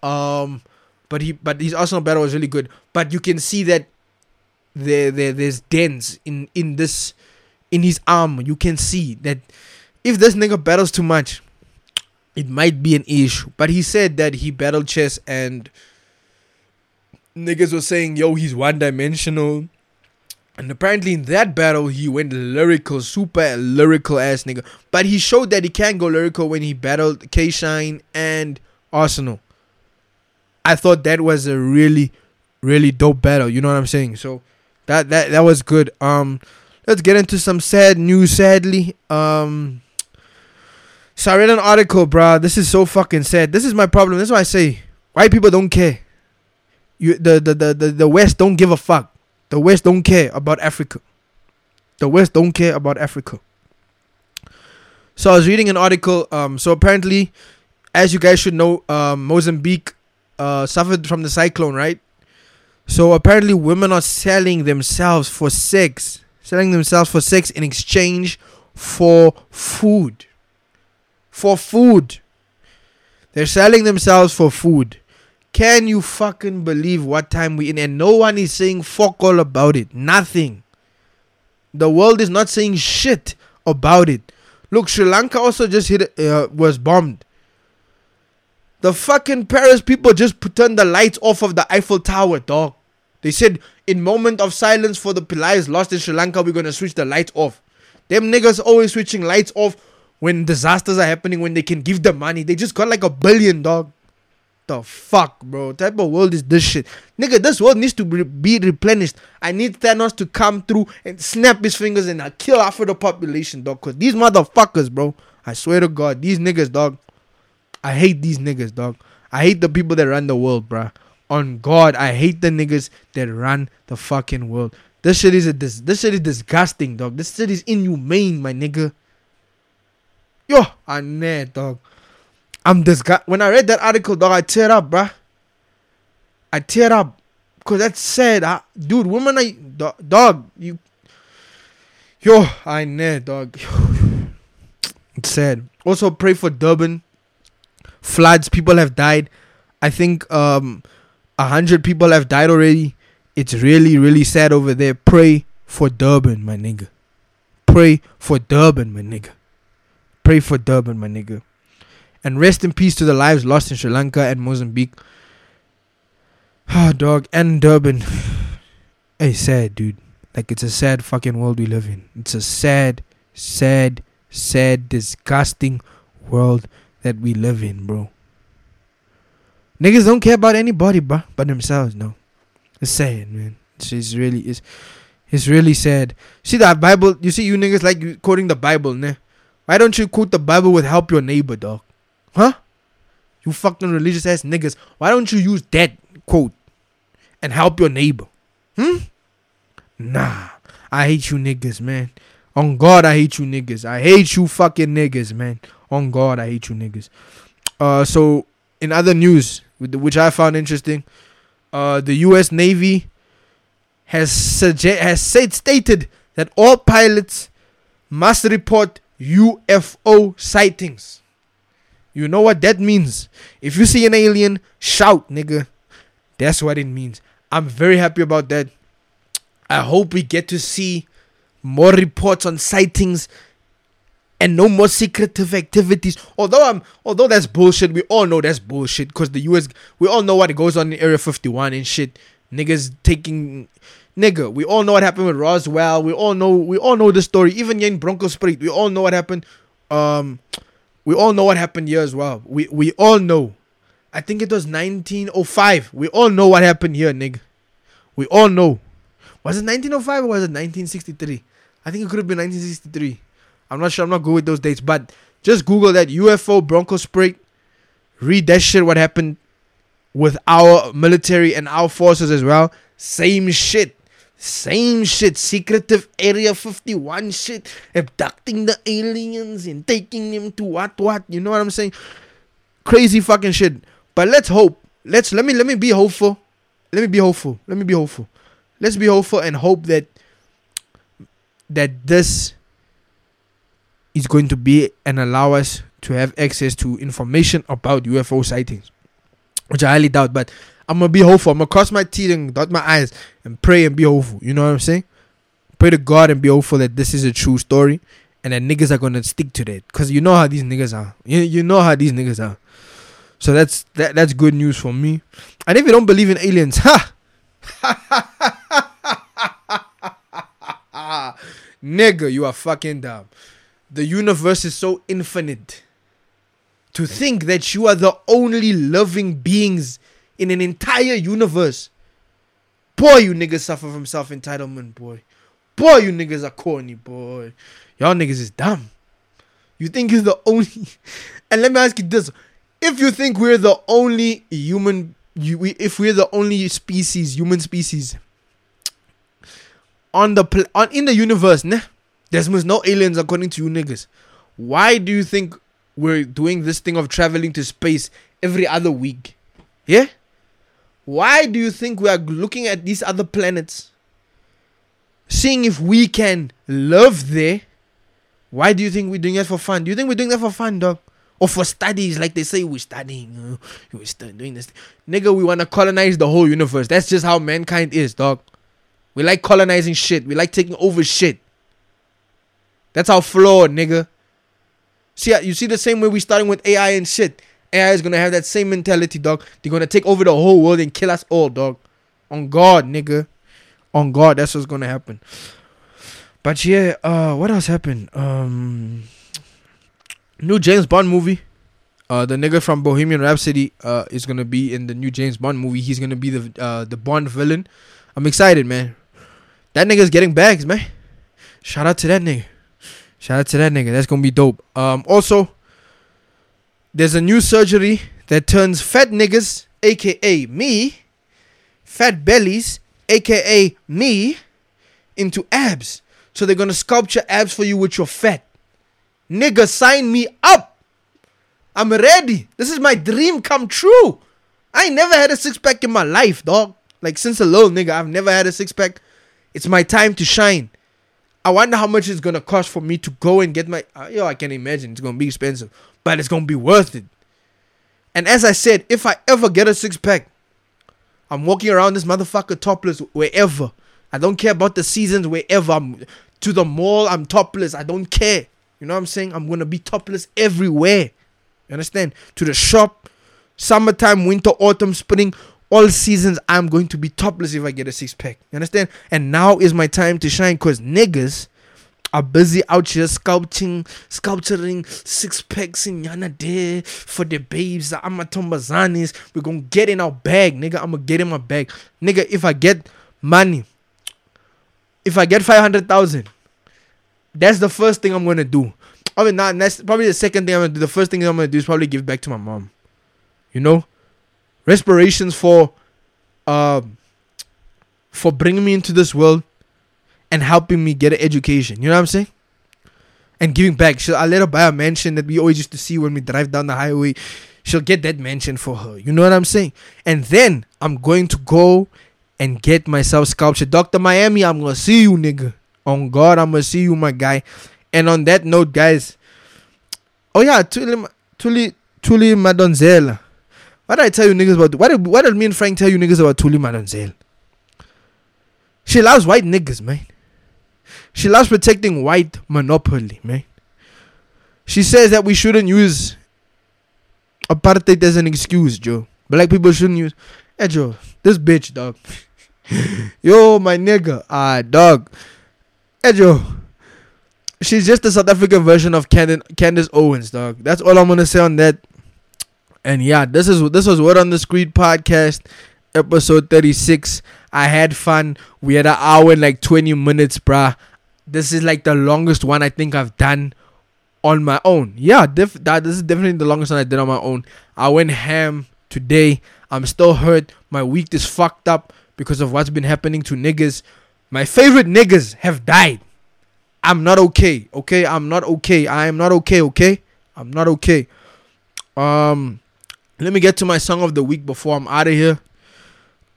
Um, but he but his Arsenal battle was really good. But you can see that there, there there's dents in in this in his arm. You can see that if this nigga battles too much, it might be an issue. But he said that he battled chess and niggas were saying, yo, he's one dimensional. And apparently in that battle he went lyrical, super lyrical ass nigga. But he showed that he can go lyrical when he battled K Shine and Arsenal. I thought that was a really, really dope battle. You know what I'm saying? So that that that was good. Um let's get into some sad news, sadly. Um so I read an article, bruh. This is so fucking sad. This is my problem. That's why I say white people don't care. You the the, the, the, the West don't give a fuck. The West don't care about Africa. The West don't care about Africa. So I was reading an article. Um, so apparently, as you guys should know, um, Mozambique uh, suffered from the cyclone, right? So apparently, women are selling themselves for sex, selling themselves for sex in exchange for food. For food. They're selling themselves for food. Can you fucking believe what time we in? And no one is saying fuck all about it. Nothing. The world is not saying shit about it. Look, Sri Lanka also just hit uh, was bombed. The fucking Paris people just put on the lights off of the Eiffel Tower, dog. They said in moment of silence for the Pillais lost in Sri Lanka, we're gonna switch the lights off. Them niggas always switching lights off when disasters are happening, when they can give the money. They just got like a billion, dog the fuck, bro? What type of world is this shit? Nigga, this world needs to be replenished. I need Thanos to come through and snap his fingers and I kill half of the population, dog. Cause these motherfuckers, bro. I swear to God, these niggas, dog. I hate these niggas, dog. I hate the people that run the world, bro. On God, I hate the niggas that run the fucking world. This shit is a dis- this shit is disgusting, dog. This shit is inhumane, my nigga. Yo, I nah, dog. I'm guy. When I read that article, dog, I tear up, bruh. I tear up. Because that's sad. I, dude, women are. Dog, you. Yo, I know, dog. it's sad. Also, pray for Durban. Floods. People have died. I think um, a hundred people have died already. It's really, really sad over there. Pray for Durban, my nigga. Pray for Durban, my nigga. Pray for Durban, my nigga. And rest in peace to the lives lost in Sri Lanka and Mozambique. Ah, dog, and Durban. hey, sad, dude. Like, it's a sad fucking world we live in. It's a sad, sad, sad, disgusting world that we live in, bro. Niggas don't care about anybody, bro, but themselves, no. It's sad, man. It's, it's really, it's, it's really sad. See that Bible? You see, you niggas like quoting the Bible, ne? Why don't you quote the Bible with help your neighbor, dog? Huh? You fucking religious ass niggas. Why don't you use that quote and help your neighbor? Hmm? Nah. I hate you niggas, man. On God, I hate you niggas. I hate you fucking niggas, man. On God, I hate you niggas. Uh, so in other news, which I found interesting, uh, the U.S. Navy has suge- has said stated that all pilots must report UFO sightings. You know what that means? If you see an alien, shout, nigga. That's what it means. I'm very happy about that. I hope we get to see more reports on sightings and no more secretive activities. Although I'm, although that's bullshit. We all know that's bullshit because the U.S. We all know what goes on in Area 51 and shit. Niggas taking, nigga. We all know what happened with Roswell. We all know. We all know the story. Even in Bronco Bronkhorstspruit, we all know what happened. Um, we all know what happened here as well. We we all know. I think it was 1905. We all know what happened here, nigga. We all know. Was it 1905 or was it 1963? I think it could have been 1963. I'm not sure. I'm not good with those dates, but just Google that UFO Bronkhorstspruit. Read that shit. What happened with our military and our forces as well? Same shit. Same shit, secretive Area 51 shit, abducting the aliens and taking them to what what, you know what I'm saying? Crazy fucking shit. But let's hope. Let's let me let me be hopeful. Let me be hopeful. Let me be hopeful. Let's be hopeful and hope that that this is going to be and allow us to have access to information about UFO sightings, which I highly doubt. But I'm gonna be hopeful. I'm gonna cross my teeth and dot my eyes and pray and be hopeful. You know what I'm saying? Pray to God and be hopeful that this is a true story and that niggas are gonna stick to that. Cause you know how these niggas are. You, you know how these niggas are. So that's that that's good news for me. And if you don't believe in aliens, ha nigga, you are fucking dumb. The universe is so infinite. To think that you are the only living beings in an entire universe. Boy, you niggas suffer from self entitlement, boy. Boy, you niggas are corny, boy. Y'all niggas is dumb. You think you're the only. And let me ask you this: If you think we're the only human, you, we, if we're the only species, human species, on the pl- on in the universe, nah, there's no aliens according to you niggas. Why do you think we're doing this thing of traveling to space every other week? Yeah. Why do you think we are looking at these other planets, seeing if we can live there? Why do you think we're doing that for fun? Do you think we're doing that for fun, dog? Or for studies, like they say we're studying, uh, we're stu- doing this. Nigga, we wanna colonize the whole universe. That's just how mankind is, dog. We like colonizing shit. We like taking over shit. That's how flawed, nigga. See, you see the same way we starting with AI and shit. AI is gonna have that same mentality, dog. They're gonna take over the whole world and kill us all, dog. On God, nigga. On God, that's what's gonna happen. But yeah, uh, what else happened? Um, new James Bond movie. Uh, the nigga from Bohemian Rhapsody uh is gonna be in the new James Bond movie. He's gonna be the uh the Bond villain. I'm excited, man. That nigga's getting bags, man. Shout out to that nigga. Shout out to that nigga. That's gonna be dope. Um, also, there's a new surgery that turns fat niggas, aka me, fat bellies, aka me, into abs. So they're gonna sculpture abs for you with your fat. Nigga, sign me up. I'm ready. This is my dream come true. I never had a six pack in my life, dog. Like since a little nigga, I've never had a six pack. It's my time to shine. I wonder how much it's gonna cost for me to go and get my. Uh, yo, I can imagine it's gonna be expensive, but it's gonna be worth it. And as I said, if I ever get a six pack, I'm walking around this motherfucker topless wherever. I don't care about the seasons. Wherever I'm to the mall, I'm topless. I don't care. You know what I'm saying? I'm gonna be topless everywhere. You understand? To the shop, summertime, winter, autumn, spring, all seasons, I'm going to be topless if I get a six pack. You understand? And now is my time to shine because niggas are busy out here sculpting, sculpturing six packs in Yana Day for the babes, the Amatombazanis. We're gonna get in our bag, nigga. I'm gonna get in my bag. Nigga, if I get money, if I get 500,000, that's the first thing I'm gonna do. I mean, not that's probably the second thing I'm gonna do. The first thing I'm gonna do is probably give back to my mom. You know, respirations for, um, for bringing me into this world, and helping me get an education. You know what I'm saying? And giving back. She'll, I let her buy a mansion that we always used to see when we drive down the highway. She'll get that mansion for her. You know what I'm saying? And then I'm going to go and get myself sculptured. Dr. Miami, I'm gonna see you, nigga. On God, I'm gonna see you, my guy. And on that note, guys. Oh yeah, Thuli Thuli Thuli Madonsela. What did I tell you niggas about what did what did me and Frank tell you niggas about Thuli Madonsela? She loves white niggas, man. She loves protecting white monopoly, man. She says that we shouldn't use apartheid as an excuse, Joe. Black people shouldn't use. Hey, Joe, this bitch, dog. Yo, my nigga. Ah, dog. Hey, Joe. She's just the South African version of Candace Owens, dog. That's all I'm gonna say on that. And yeah, this is this was Word on the Street podcast, episode 36. I had fun. We had an hour and like 20 minutes, bruh. This is like the longest one I think I've done on my own. Yeah, def- that this is definitely the longest one I did on my own. I went ham today. I'm still hurt. My week is fucked up because of what's been happening to niggas. My favorite niggas have died. I'm not okay. Okay, I'm not okay. I am not okay. Okay, I'm not okay. Um, let me get to my song of the week before I'm out of here.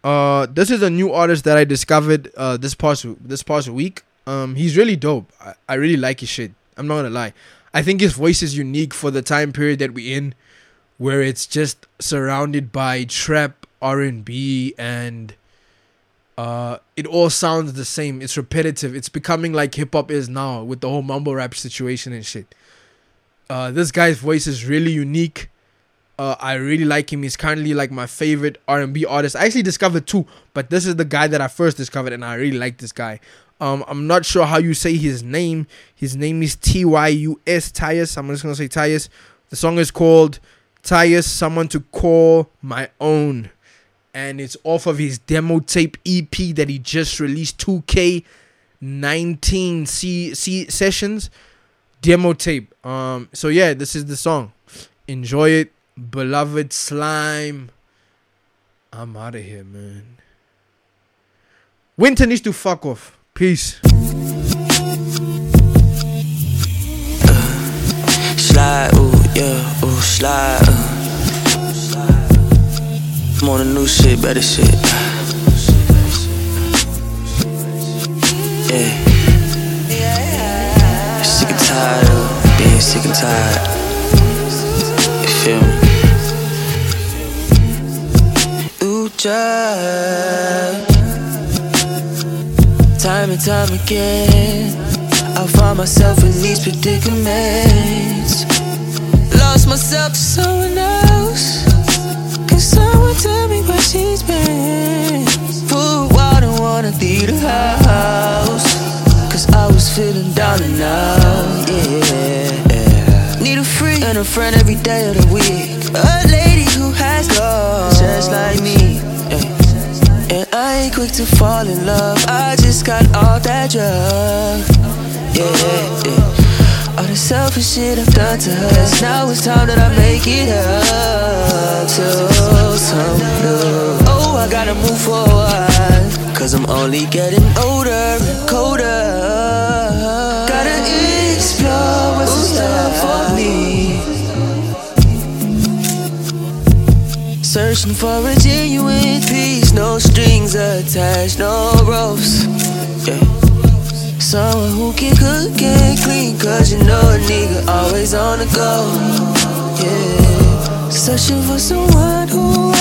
Uh, this is a new artist that I discovered uh this past this past week. Um, he's really dope. I, I really like his shit. I'm not gonna lie. I think his voice is unique for the time period that we're in, where it's just surrounded by trap, R and B, and Uh, it all sounds the same. It's repetitive. It's becoming like hip hop is now with the whole mumble rap situation and shit. Uh, this guy's voice is really unique. Uh, I really like him. He's currently like my favorite R&B artist. I actually discovered two, but this is the guy that I first discovered, and I really like this guy. Um, I'm not sure how you say his name. His name is T Y U S Tyus. I'm just gonna say Tyus. The song is called Tyus, Someone to Call My Own, and it's off of his demo tape EP that he just released. 2K 19 C C sessions demo tape. Um, so yeah, this is the song. Enjoy it beloved slime. I'm out of here, man. Winter needs to fuck off. Peace. Slide, ooh, yeah, ooh, slide. Uh. I'm on a new shit, better shit. Yeah. Sick and tired of being sick and tired. You feel me? Time and time again, I find myself in these predicaments. Lost myself to someone else. Can someone tell me where she's been? Food, water, wanna leave the house. Cause I was feeling down and out, yeah. Need a free and a friend every day of the week. A lady who has love, just like me. Ain't quick to fall in love. I just got all that drug. Yeah, yeah. All the selfish shit I've done to her. Cause Now it's time that I make it up to someone new. Oh, I gotta move forward. Cause I'm only getting older and colder. Searching for a genuine peace, no strings attached, no ropes. Yeah. Someone who can cook and clean, cause you know a nigga always on the go. Yeah. Searching for someone who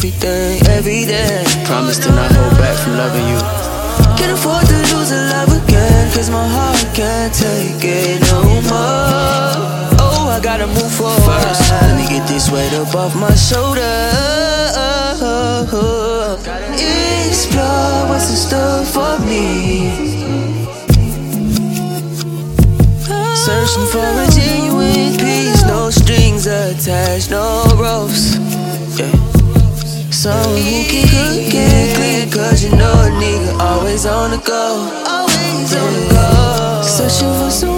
everything, every day. Promise to not hold back from loving you. Can't afford to lose a love again, cause my heart can't take it no more. Oh, I gotta move forward. First, let me get this weight up off my shoulder. Explore what's in store for me. Searching for a oh, genuine peace, no strings attached, no ropes. So who can cook it? Clean Cause you know a nigga always on the go. Always on the go. So she was some